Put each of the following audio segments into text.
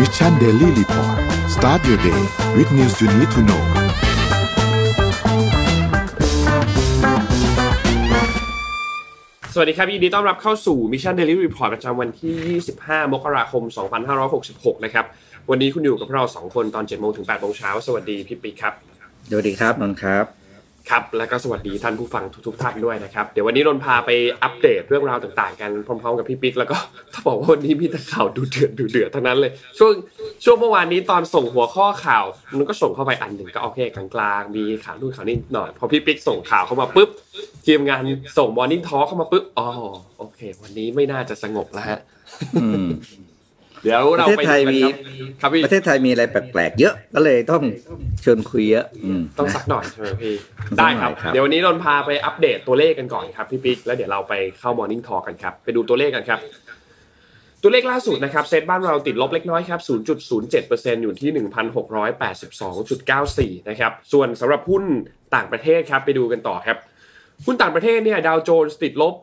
Mission Daily Report start your day with news you need to know สวัสดีครับยินดีต้อนรับเข้าสู่ Mission Daily Report ประจำวันที่ 25 มกราคม 2566 นะครับ วันนี้คุณอยู่กับเรา 2 คนตอน 7 โมงถึง 8 โมงเช้า สวัสดีพี่ปิ๊กครับ สวัสดีครับนนท์ครับ ครับแล้วก็สวัสดีท่านผู้ฟังทุกๆท่านด้วยนะครับเดี๋ยววันนี้นนท์พาไปอัปเดตเรื่องราวต่างๆ กันพร้อมๆกับพี่ปิ๊กแล้วก็ถ้าบอกว่าวันนี้มีแต่ข่าวดูเดือดดูเดือดทั้งนั้นเลย ช่วงช่วงเมื่อวานนี้ตอนส่งหัวข้อข่าวมันก็ส่งเข้าไปอันหนึ่งก็โอเคกลางๆมีข่าวนู่นข่าวนี่หน่อยพอพี่ปิ๊กส่งข่าวเข้ามาปุ๊บทีมงานส่งมอร์นิ่งทอเข้ามาปุ๊บอ๋อโอเค วันนี้ไม่น่าจะสงบแล้วฮะ เดี๋ยวเราไปดูกันครับครับพี่ประเทศไทยมีอะไรแปลกๆเยอะก็เลยต้องเชิญคุยเยอะอืมต้องสักหน่อยใช่ไหมพี่ได้ครับครับเดี๋ยววันนี้นนท์พาไปอัปเดตตัวเลขกันก่อนครับพี่ปิ๊กแล้วเดี๋ยวเราไปเข้ามอร์นิ่งทอกันครับไปดูตัวเลขกันครับ ตัวเลขล่าสุดนะครับเซตบ้านเราติดลบเล็กน้อยครับ 0.07%อยู่ที่ 1,682.94 นะครับส่วนสำหรับหุ้นต่างประเทศครับไปดูกันต่อครับ หุ้นต่างประเทศเนี่ยดาวโจนส์ติดลบ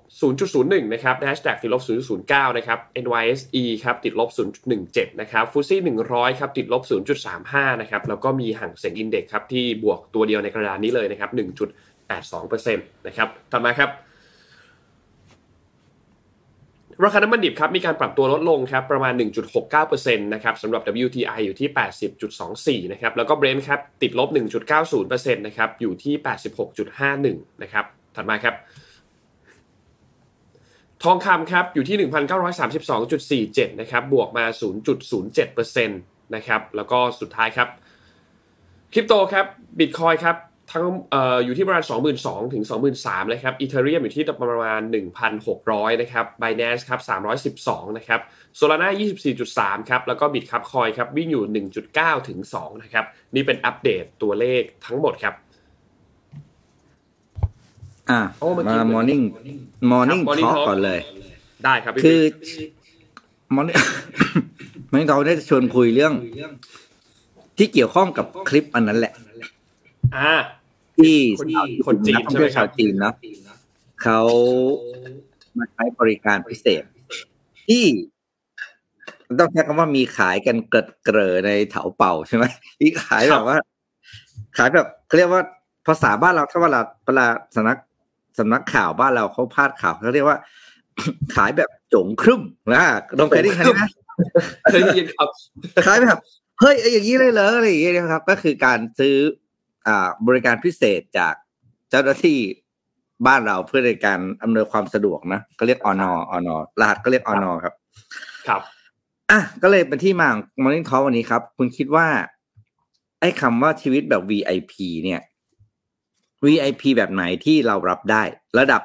0.01 นะครับ NASDAQ ติดลบ 0.09 นะครับ NYSE ครับติดลบ 0.17 นะครับฟุตซี่100 ครับติดลบ 0.35 นะครับ แล้วก็มีห่างเสียงอินเด็กซ์ครับที่บวกตัวเดียวในกระดานนี้เลยนะครับ 1.82%นะครับถัดมาครับ ราคาน้ำมันดิบครับมีการปรับตัวลดลงครับประมาณ 1.69%นะครับสำหรับ WTI อยู่ที่ 80.24 นะครับแล้วก็ Brent ครับติดลบ 1.90%นะครับอยู่ที่ 86.51 นะครับ ถัดมาครับ ทองคำครับอยู่ที่ 1,932.47 นะครับบวกมา 0.07%นะครับแล้วก็สุดท้ายครับคริปโตครับบิตคอยครับทั้งออยู่ที่ประมาณ 22,000ถึง23,000เลยครับอีเทเรียมอยู่ที่ประมาณ 1,600 นะครับ Binance ครับ312 นะครับ Solana 24.3 ครับ แล้วก็บิตครับคอยครับ วิ่งอยู่ 1.9 ถึง 2 นะครับ นี่เป็นอัปเดตตัวเลขทั้งหมดครับ อะโอ้เมื่อกี้มา morning morning ครับ Morning talk Talk ก่อนเลย ได้ครับพี่คือปิ๊ก morning morning talk ได้ชวนคุยเรื่อง ที่เกี่ยวข้องกับคลิปอันนั้นแหละ อ่าที่คนคนจีนกท่องใช่ไหมเที่ยวครัชาบวจีนเนาะเขามาใช้บริการพิเศษ ที่ต้องใช้คำว่ามีขายกันเกิดเกลอในเถาเป่าใช่ไหมที่ขายแบบว่า ขายแบบเขาเรียกว่าภาษาบ้านเราถ้าเวลาเวลาสำนัก สำนักข่าวบ้านเราเขาพาดข่าวเขาเรียกว่า ขายแบบจงครึ่มนะลองเคยได้ยินไหมเคยได้ยินครับขายแบบเฮ้ยเอาอย่างนี้เลยเหรออะไรอย่างเงี้ยนะครับ ก็คือการซื้ออ่าบริการพิเศษจากเจ้าหน้าที่บ้านเราเพื่อในการอำนวยความสะดวกนะก็เรียกอนอนรหัสก็เรียกอนอครับ ครับอะก็เลยเป็นที่มาของ Morning Talk วันนี้ครับ คุณคิดว่า ไอ้คำว่าชีวิตแบบ VIP เนี่ย VIP แบบไหนที่เรารับได้ ระดับ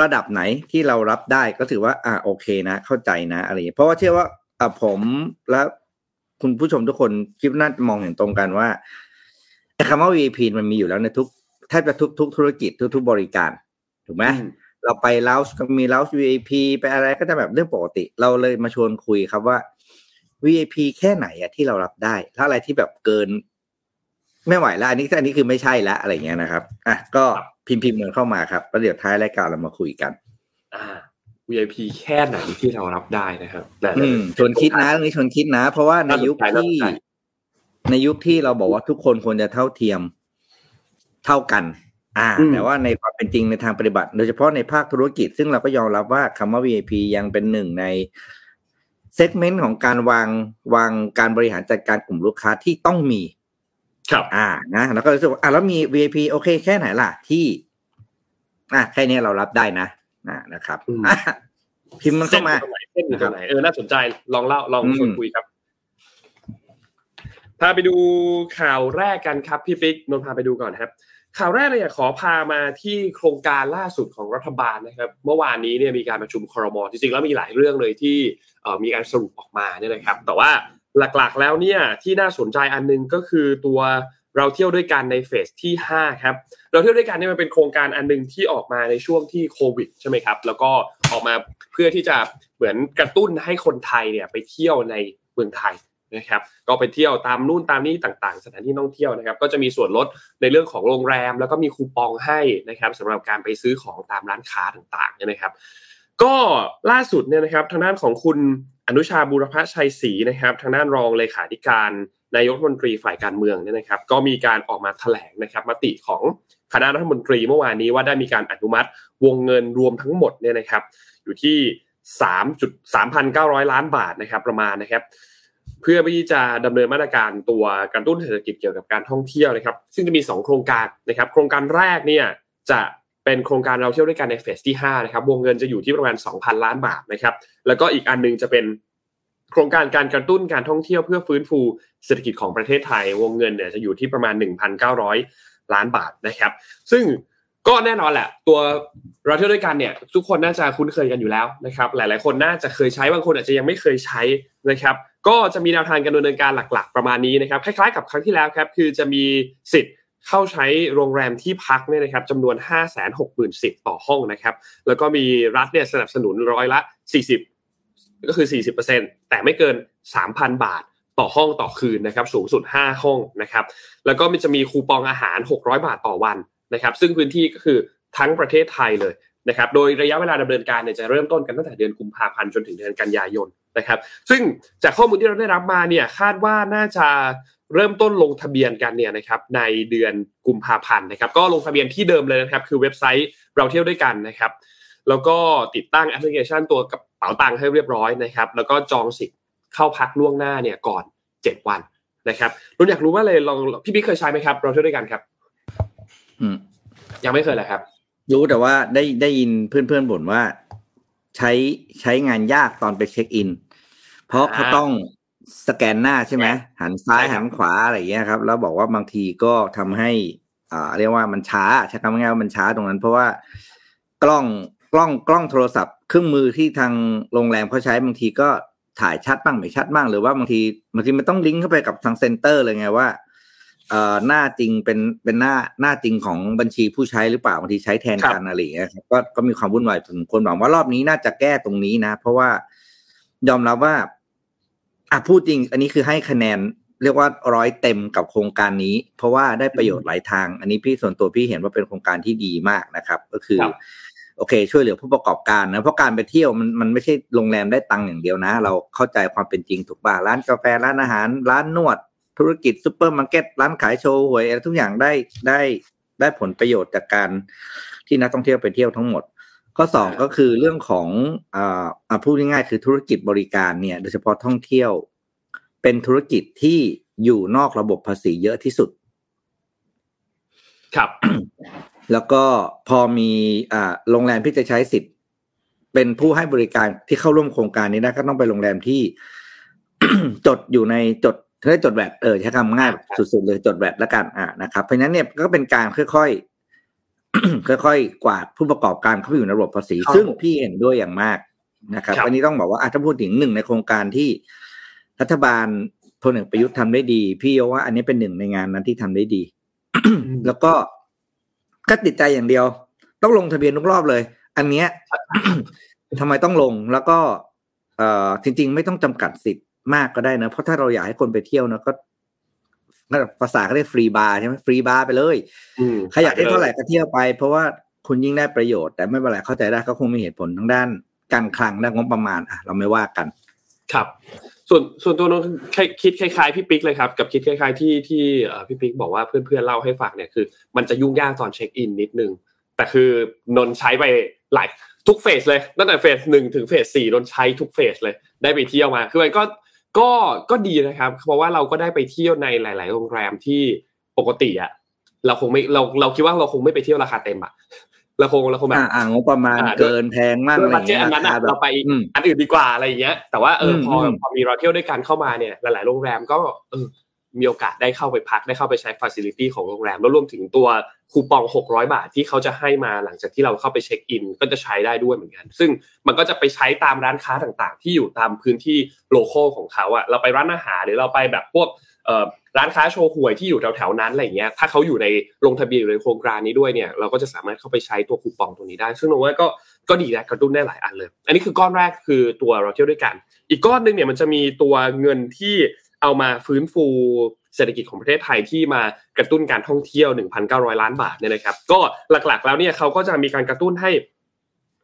ระดับไหนที่เรารับได้ก็ถือว่าอ่าโอเคนะ เข้าใจนะอะไรอย่างเงี้ยเพราะว่าเชื่อว่าอ่าผมและคุณผู้ชมทุกคนคิดว่าน่าจะมองเห็นตรงกันว่าไอ้คำว่า VIP มันมีอยู่แล้วในทุกแทบจะทุกทุกธุรกิจทุกทุกบริการถูกไหมอืมเราไปเลาส์ก็มีเลาส์ VIP ไปอะไรก็จะแบบเรื่องปกติ เราเลยมาชวนคุยครับว่า VIP แค่ไหนอะที่เรารับได้ ถ้าอะไรที่แบบเกิน ไม่ไหวแล้วอันนี้อันนี้คือไม่ใช่ละอะไรเงี้ยนะครับอะก็พิมพ์พิมพ์เงินเข้ามาครับแล้วเดี๋ยวท้ายรายการเรามาคุยกัน อ่า VIP แค่ไหนที่เรารับได้นะครับแต่อืมชวนคิดนะเรื่องนี้ชวนคิดนะ เพราะว่าในยุคน่าสนใจที่น่าสนใจในยุคที่เราบอกว่าทุกคนควรจะเท่าเทียมเท่ากัน อ่า แต่ว่าในความเป็นจริงในทางปฏิบัติ โดยเฉพาะในภาคธุรกิจ ซึ่งเราก็ยอมรับว่าคำว่า VIP ยังเป็นหนึ่งในเซกเมนต์ของการวางวางการบริหารจัดการกลุ่มลูกค้าที่ต้องมี ครับอ่านะแล้วก็รู้สึกว่าอ่าแล้วมี VIP โอเคแค่ไหนล่ะที่อะแค่นี้เรารับได้นะนะนะครับอืมอะพิมพ์มันเข้ามาเส้นอยู่ตรงไหนเส้นอยู่ตรงไหนเออน่าสนใจลองเล่าลองอืมชวนคุยครับพาไปดูข่าวแรกกันครับพี่ปิ๊กนนท์พาไปดูก่อนครับ ข่าวแรกเลยอยากขอพามาที่โครงการล่าสุดของรัฐบาลนะครับ เมื่อวานนี้เนี่ยมีการประชุมครมจริงๆแล้วมีหลายเรื่องเลยที่เอ่อมีการสรุปออกมาเนี่ยนะครับ แต่ว่า หลักๆ แล้วเนี่ยที่น่าสนใจอันหนึงก็คือตัวเราเที่ยวด้วยกันในเฟสที่5ครับเราเที่ยวด้วยกันเนี่ยมันเป็นโครงการอันหนึงที่ออกมาในช่วงที่โควิดใช่ไหมครับแล้วก็ออกมาเพื่อที่จะเหมือนกระตุ้นให้คนไทยเนี่ยไปเที่ยวในเมืองไทยนะครับก็ไปเที่ยวตามนู่นตามนี่ต่างๆ สถานที่ท่องเที่ยวนะครับ ก็จะมีส่วนลดในเรื่องของโรงแรม แล้วก็มีคูปองให้นะครับสำหรับการไปซื้อของตามร้านค้าต่างๆนะครับ ก็ล่าสุดเนี่ยนะครับทางด้านของคุณ นุชาบุรพชัยศรีนะครับ ทางด้านรองเลขาธิการนายกรัฐมนตรีฝ่ายการเมืองเนี่ยนะครับ ก็มีการออกมาแถลงนะครับมติของคณะรัฐมนตรีเมื่อวานนี้ว่าได้มีการอนุมัติวงเงินรวมทั้งหมดเนี่ยนะครับ อยู่ที่3.3,900ล้านบาทนะครับ ประมาณนะครับ เพื่อที่จะดำเนินมาตรการตัวกระตุ้นเศรษฐกิจเกี่ยวกับการท่องเที่ยวนะครับ ซึ่งจะมี 2 โครงการนะครับ โครงการแรกเนี่ยจะ เป็นโครงการเราเที่ยวด้วยกันในเฟสที่5นะครับวงเงินจะอยู่ที่ประมาณ 2,000 ล้านบาทนะครับแล้วก็อีกอันนึงจะเป็นโครงการการกระตุ้นการท่องเที่ยวเพื่อฟื้นฟูเศรษฐกิจของประเทศไทย วงเงินเนี่ยจะอยู่ที่ประมาณ 1,900 ล้านบาทนะครับ ซึ่งก็แน่นอนแหละ ตัวเราเที่ยวด้วยกันเนี่ย ทุกคนน่าจะคุ้นเคยกันอยู่แล้วนะครับ หลาย ๆ คนน่าจะเคยใช้บางคนอาจจะยังไม่เคยใช้นะครับ ก็จะมีแนวทางการดำเนินการหลัก ๆ ประมาณนี้นะครับ คล้าย ๆ กับครั้งที่แล้วครับ คือจะมีสิทธิ์ เข้าใช้โรงแรมที่พักเนี่ยนะครับจำนวน 5 6 0 0 0 0ต่อห้องนะครับ แล้วก็มีรัฐเนี่ยสนับสนุนร้อยละ 40 ก็คือ 40%แต่ไม่เกิน 3,000 บาทต่อห้องต่อคืนนะครับ สูงสุด 5 ห้องนะครับ แล้วก็มันจะมีคูปองอาหาร 600 บาทต่อวันนะครับ ซึ่งพื้นที่ก็คือทั้งประเทศไทยเลยนะครับ โดยระยะเวลาดำเนินการเนี่ยจะเริ่มต้นกันตั้งแต่เดือนกุมภาพันธ์จนถึงเดือนกันยายนนะครับ ซึ่งจากข้อมูลที่เราได้รับมาเนี่ยคาดว่าน่าจะ เริ่มต้นลงทะเบียนกันเนี่ยนะครับในเดือนกุมภาพันธ์นะครับ ก็ลงทะเบียนที่เดิมเลยนะครับคือเว็บไซต์เราเที่ยวด้วยกันนะครับ แล้วก็ติดตั้งแอปพลิเคชันตัวกระเป๋าตังค์ให้เรียบร้อยนะครับ แล้วก็จองสิทธิ์เข้าพักล่วงหน้าเนี่ยก่อน 7 วันนะครับรุ่นอยากรู้ว่าเลยลองพี่บิ๊กเคยใช้ไหมครับ เราเที่ยวด้วยกันครับ อืมยังไม่เคยเลยครับ รู้แต่ว่าได้ได้ยินเพื่อนๆบ่นว่า ใช้ใช้งานยากตอนไปเช็คอิน เพราะเขาต้อง สแกนหน้าใช่ไหมหันซ้ายใช่ครับหันขวาอะไรอย่างเงี้ยครับ แล้วบอกว่าบางทีก็ทำให้อ่าเรียกว่ามันช้าใช้คำง่ายๆว่ามันช้าตรงนั้น เพราะว่ากล้องกล้องกล้องโทรศัพท์ เครื่องมือที่ทางโรงแรมเขาใช้บางทีก็ถ่ายชัดบ้างไม่ชัดบ้างหรือว่าบางทีบางทีมันต้องลิงก์เข้าไปกับทาง center เลยไงว่าเอ่อหน้าจริงเป็นเป็นหน้าหน้าจริงของบัญชีผู้ใช้หรือเปล่าบางทีใช้แทนกันอะไรอย่างเงี้ยครับก็ก็มีความวุ่นวายซึ่งคนหวังว่ารอบนี้น่าจะแก้ตรงนี้นะ เพราะว่ายอมรับว่า อะพูดจริง อันนี้คือให้คะแนนเรียกว่าร้อยเต็มกับโครงการนี้ เพราะว่าได้ประโยชน์หลายทาง อันนี้พี่ส่วนตัวพี่เห็นว่าเป็นโครงการที่ดีมากนะครับ ก็คือครับโอเค ช่วยเหลือผู้ประกอบการนะเพราะการไปเที่ยวมันมันไม่ใช่โรงแรมได้ตังค์อย่างเดียวนะ เราเข้าใจความเป็นจริงถูกป่ะร้านกาแฟร้านอาหาร ร้านนวด ธุรกิจซูเปอร์มาร์เก็ตร้านขายโชห่วยอะไรทุกอย่างได้ได้ได้ผลประโยชน์จากการที่นักท่องเที่ยวไปเที่ยวทั้งหมด ข้อสองก็คือเรื่องของอ่าอ่าพูดง่ายๆคือธุรกิจบริการเนี่ย โดยเฉพาะท่องเที่ยว เป็นธุรกิจที่อยู่นอกระบบภาษีเยอะที่สุด ครับ แล้วก็พอมีอ่าโรงแรมที่จะใช้สิทธิ์ เป็นผู้ให้บริการที่เข้าร่วมโครงการนี้นะก็ต้องไปโรงแรมที่จดอยู่ในจดเรียกจดแวดเออใช้คำง่ายครับสุดๆเลยจดแวดแล้วกันอ่านะครับเพราะฉะนั้นเนี่ยก็เป็นการค่อยๆ ค่อยๆ กวาดผู้ประกอบการเข้าไปอยู่ในระบบภาษี ซึ่งพี่เห็นด้วยอย่างมากนะครับครับอันนี้ต้องบอกว่าอะถ้าพูดถึงหนึ่งในโครงการที่รัฐบาลพลเอกประยุทธ์ทำได้ดี พี่ว่าอันนี้เป็นหนึ่งในงานนั้นที่ทำได้ดี แล้วก็ก็ติดใจอย่างเดียว ต้องลงทะเบียนทุกรอบเลย อันเนี้ยทำไมต้องลงแล้วก็ เอ่อจริง ๆ ไม่ต้องจำกัดสิทธิ์มากก็ได้นะ เพราะถ้าเราอยากให้คนไปเที่ยวนะก็ นั่นภาษาก็เรียก free bar ใช่ไหม free bar ไปเลยอืมใครอยากได้เท่าไหร่ก็เที่ยวไป เพราะว่าคุณยิ่งได้ประโยชน์ แต่ไม่เป็นไรเข้าใจได้ก็คงมีเหตุผลทางด้านการคลังด้านงบประมาณอะเราไม่ว่ากัน ครับ ส่วนส่วนตัวนนท์คิดคล้ายๆพี่ปิ๊กเลยครับ กับคิดคล้ายๆที่ที่เอ่อพี่ปิ๊กบอกว่าเพื่อนๆเล่าให้ฟังเนี่ยคือ มันจะยุ่งยากตอนเช็คอินนิดนึงแต่คือนนท์ใช้ไปหลายทุกเฟสเลยตั้งแต่เฟสหนึ่งถึงเฟสสี่นนท์ใช้ทุกเฟสเลยได้ไปเที่ยวมาคือมันก็ ก็ก็ดีนะครับ เพราะว่าเราก็ได้ไปเที่ยวในหลาย ๆ โรงแรมที่ปกติอะเราคงไม่เราเราคิดว่าเราคงไม่ไปเที่ยวราคาเต็มอะเราคงเราคงแบบอ่าอ่างบประมาณอ่าเกินแพงมากด้อะวยไรบัตเจ็ตเงี้ยอันนั้นราอะคาแบบเราไปอืมอันอื่นดีกว่าอะไรอย่างเงี้ย แต่ว่าเอออมพออมพอมีเราเที่ยวด้วยกันเข้ามาเนี่ย หลาย ๆ โรงแรมก็เออ มีโอกาสได้เข้าไปพักได้เข้าไปใช้ฟ a ซิลิตี้ของโรงแรม แล้วรวมถึงตัวคูปอง 600 บาทที่เขาจะให้มาหลังจากที่เราเข้าไปเช็คอิน ก็จะใช้ได้ด้วยเหมือนกัน ซึ่งมันก็จะไปใช้ตามร้านค้าต่างๆ ที่อยู่ตามพื้นที่โลโก้ของเขาอะเราไปร้านอาหารหรือเราไปแบบพวกร้านค้าโชว์หวยที่อยู่แถวๆนั้นอะไรเงี้ยถ้าเขาอยู่ในลงทะเบียนอยู่ในโครงการนี้ด้วยเนี่ยเราก็จะสามารถเข้าไปใช้ตัวคูปองตรงนี้ได้ ซึ่งผมว่าก็ก็ดีนะกระตุ้นได้หลายอันเลย อันนี้คือก้อนแรกคือตัวเราเที่ยวด้วยกัน อีกก้อนหนึ่งเนี่ยมันจะมีตัวเงินที่ เอามาฟื้นฟูเศรษฐกิจของประเทศไทยที่มากระตุ้นการท่องเที่ยว 1,900 ล้านบาทเนี่ยนะครับ ก็หลักๆ แล้วเนี่ยเขาก็จะมีการกระตุ้นให้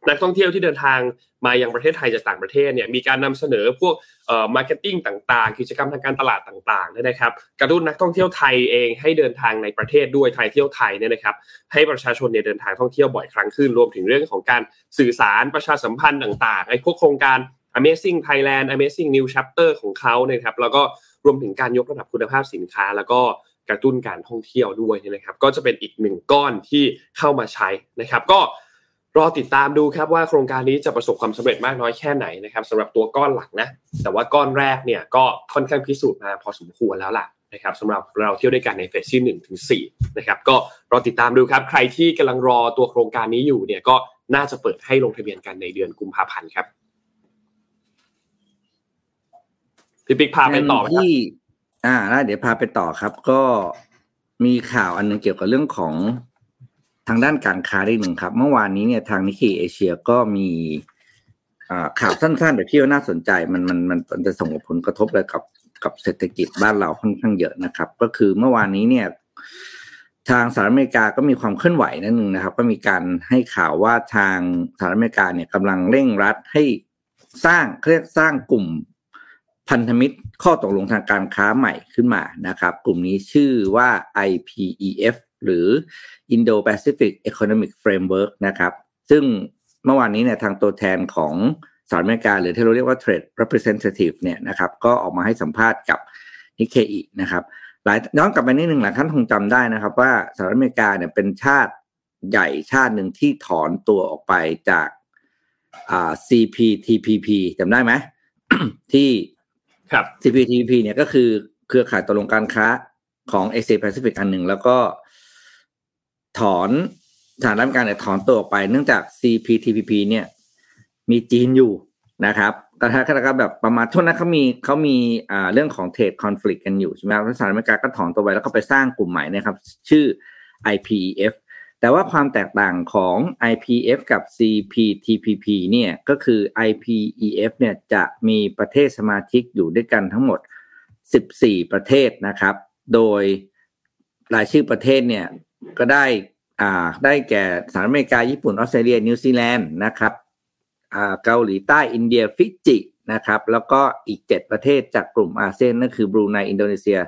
นักท่องเที่ยวที่เดินทางมายังประเทศไทยจากต่างประเทศเนี่ยมีการนำเสนอพวกเอ่อ marketing ต่างๆ กิจกรรมทางการตลาดต่างๆเนี่ยนะครับกระตุ้นนักท่องเที่ยวไทยเองให้เดินทางในประเทศด้วยไทยเที่ยวไทยเนี่ยนะครับให้ประชาชนเนี่ยเดินทางท่องเที่ยวบ่อยครั้งขึ้นรวมถึงเรื่องของการสื่อสารประชาสัมพันธ์ต่างๆไอ้พวกโครงการ Amazing Thailand Amazing New Chapter ของเขานะครับแล้วก็ รวมถึงการยกระดับคุณภาพสินค้า แล้วก็กระตุ้นการท่องเที่ยวด้วยนะครับ ก็จะเป็นอีกหนึ่งก้อนที่เข้ามาใช้นะครับ ก็รอติดตามดูครับว่าโครงการนี้จะประสบความสำเร็จมากน้อยแค่ไหนนะครับสำหรับตัวก้อนหลักนะ แต่ว่าก้อนแรกเนี่ยก็ค่อนข้างพิสูจน์มาพอสมควรแล้วล่ะนะครับสำหรับเราเที่ยวด้วยกันในเฟสที่หนึ่งถึงสี่นะครับก็รอติดตามดูครับ ใครที่กำลังรอตัวโครงการนี้อยู่เนี่ยก็น่าจะเปิดให้ลงทะเบียนกันในเดือนกุมภาพันธ์ครับ พี่ปิ๊กพาไปต่อไหมครับที่ อ่าแล้วเดี๋ยวพาไปต่อครับ ก็มีข่าวอันหนึงเกี่ยวกับเรื่องของทางด้านการค้าได้หนึ่งครับ เมื่อวานนี้เนี่ยทางนิกเกิเอเชียก็มีอ่าข่าวสั้นๆแต่ที่ว่าน่าสนใจมันมันมันมันจะส่งผลกระทบอะไรกับกับเศรษฐกิจบ้านเราค่อนข้างเยอะนะครับ ก็คือเมื่อวานนี้เนี่ย ทางสหรัฐอเมริกาก็มีความเคลื่อนไหวนั่นหนึ่งนะครับ ก็มีการให้ข่าวว่าทางสหรัฐอเมริกาเนี่ยกำลังเร่งรัดให้สร้างเรียกสร้างกลุ่ม พันธมิตรข้อตกลงทางการค้าใหม่ขึ้นมานะครับ กลุ่มนี้ชื่อว่า IPEF หรือ Indo-Pacific Economic Framework นะครับ ซึ่งเมื่อวานนี้เนี่ยทางตัวแทนของสหรัฐอเมริกาหรือที่เราเรียกว่า Trade Representative เนี่ยนะครับก็ออกมาให้สัมภาษณ์กับนิเคอีนะครับหลายย้อนกลับไปนิดหนึ่งหลายท่านคงจำได้นะครับ ว่าสหรัฐอเมริกาเนี่ยเป็นชาติใหญ่ชาติหนึ่งที่ถอนตัวออกไปจากอ่า CPTPP จำได้ไหมที่ ครับ CPTPP เนี่ยก็คือเครือข่ายตกลงการค้าของเอเชียแปซิฟิกอันหนึ่งแล้วก็ถอนสถานการเนี่ยถอนตัวออกไปเนื่องจาก CPTPP เนี่ย มีจีนอยู่นะครับแต่ถ้าก็แบบประมาณทุนนะเขามีเขามีอ่าเรื่องของเทรดคอนฟ lict กันอยู่ใช่ไหมครับสหรัฐอเมริกาก็ถอนตัวไปแล้วก็ไปสร้างกลุ่มใหม่นะครับ ชื่อ IPEF แต่ว่าความแตกต่างของ IPF กับ CPTPP เนี่ยก็คือ IPEF เนี่ยจะมีประเทศสมาชิกอยู่ด้วยกันทั้งหมด 14 ประเทศนะครับ โดยรายชื่อประเทศเนี่ยก็ได้อ่าได้แก่สหรัฐอเมริกา ญี่ปุ่น ออสเตรเลีย นิวซีแลนด์นะครับอ่าเกาหลีใต้ อินเดีย ฟิจินะครับ แล้วก็อีก 7 ประเทศจากกลุ่มอาเซียนนั่นคือบรูไน อินโดนีเซีย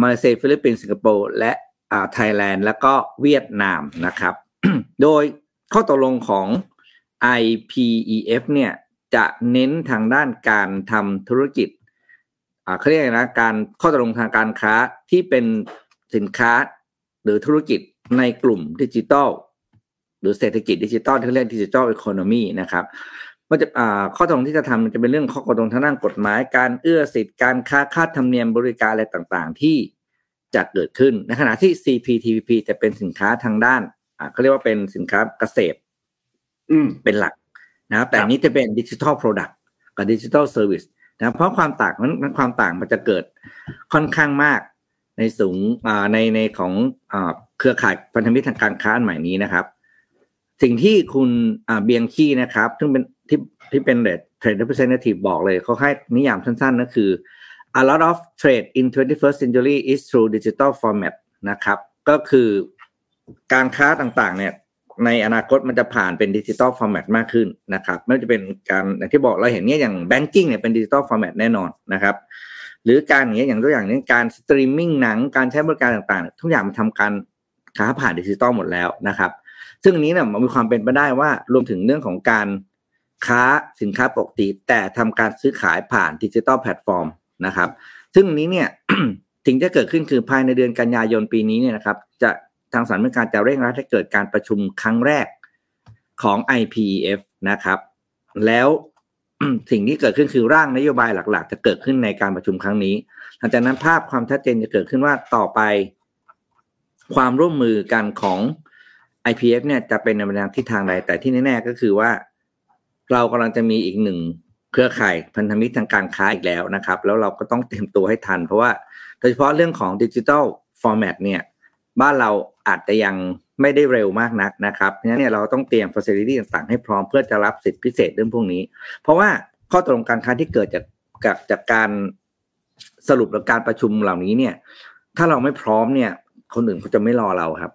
มาเลเซีย ฟิลิปปินส์ สิงคโปร์ และ ไทยแลนด์แล้วก็เวียดนามนะครับ โดยข้อตกลงของ IPEF เนี่ยจะเน้นทางด้านการทำธุรกิจอ่าเขาเรียกไรนะการข้อตกลงทางการค้าที่เป็นสินค้าหรือธุรกิจในกลุ่มดิจิทัลหรือเศรษฐกิจดิจิทัลที่เรียก digital economy นะครับมันจะอ่าข้อตกลงที่จะทำมันจะเป็นเรื่องข้อตกลงทางด้านกฎหมาย การเอื้อสิทธิการค้าค่าธรรมเนียมบริการอะไรต่างๆ ที่ จะเกิดขึ้น ในขณะที่ CPTPP จะเป็นสินค้าทางด้าน อ่าเขาเรียกว่าเป็นสินค้าเกษตร อืมเป็นหลักนะครับแต่ครับอันนี้จะเป็น digital product กับ digital service นะครับเพราะความต่างมันมันความต่างมันจะเกิดค่อนข้างมากในสูงอ่าในในของอ่าเครือข่ายพันธมิตรทางการค้าอันใหม่นี้นะครับ สิ่งที่คุณอ่าเบียงคีนะครับ ซึ่งเป็นที่ที่เป็นเทรด representative บอกเลยเขาให้นิยามสั้นๆก็คือ a lot of trade in 21st century is through digital format นะครับ ก็คือการค้าต่างๆ เนี่ยในอนาคตมันจะผ่านเป็น digital format มากขึ้นนะครับไม่ว่าจะเป็นการอย่างที่บอกเราเห็นเนี่ยอย่าง banking เนี่ยเป็น digital format แน่นอนนะครับ หรือการอย่างเงี้ยอย่างตัวอย่างนี้การสตรีมมิ่งหนังการใช้บริการต่างๆ ทุกอย่างมันทำการค้าผ่านดิจิตอลหมดแล้วนะครับ ซึ่งอันนี้เนี่ยมันมีความเป็นไปได้ว่ารวมถึงเรื่องของการค้าสินค้าปกติ แต่ทำการซื้อขายผ่านดิจิตอลแพลตฟอร์ม นะครับ ซึ่งนี้เนี่ยสิ่งที่เกิดขึ้นคือภายในเดือนกันยายนปีนี้เนี่ยนะครับ จะทางสหรัฐอเมริกาจะเร่งรัดให้เกิดการประชุมครั้งแรกของ IPEF นะครับ แล้วสิ่งที่เกิดขึ้นคือร่างนโยบายหลัก ๆ จะเกิดขึ้นในการประชุมครั้งนี้ หลังจากนั้นภาพความชัดเจนจะเกิดขึ้นว่าต่อไป ความร่วมมือกันของ IPF เนี่ยจะเป็นในทางทิศทางใดแต่ที่แน่ๆก็คือว่า เรากำลังจะมีอีกหนึ่ง เครือข่ายพันธมิตรทางการค้าอีกแล้วนะครับ แล้วเราก็ต้องเตรียมตัวให้ทัน เพราะว่าโดยเฉพาะเรื่องของดิจิทัลฟอร์แมตเนี่ยบ้านเราอาจจะยังไม่ได้เร็วมากนักนะครับเพราะฉะนั้นเนี่ยเราต้องเตรียม facility ต่างๆ ให้พร้อมเพื่อจะรับสิทธิพิเศษเรื่องพวกนี้ เพราะว่าข้อตกลงการค้าที่เกิดจากจากจากการสรุปและการประชุมเหล่านี้เนี่ย ถ้าเราไม่พร้อมเนี่ย คนอื่นเขาจะไม่รอเราครับ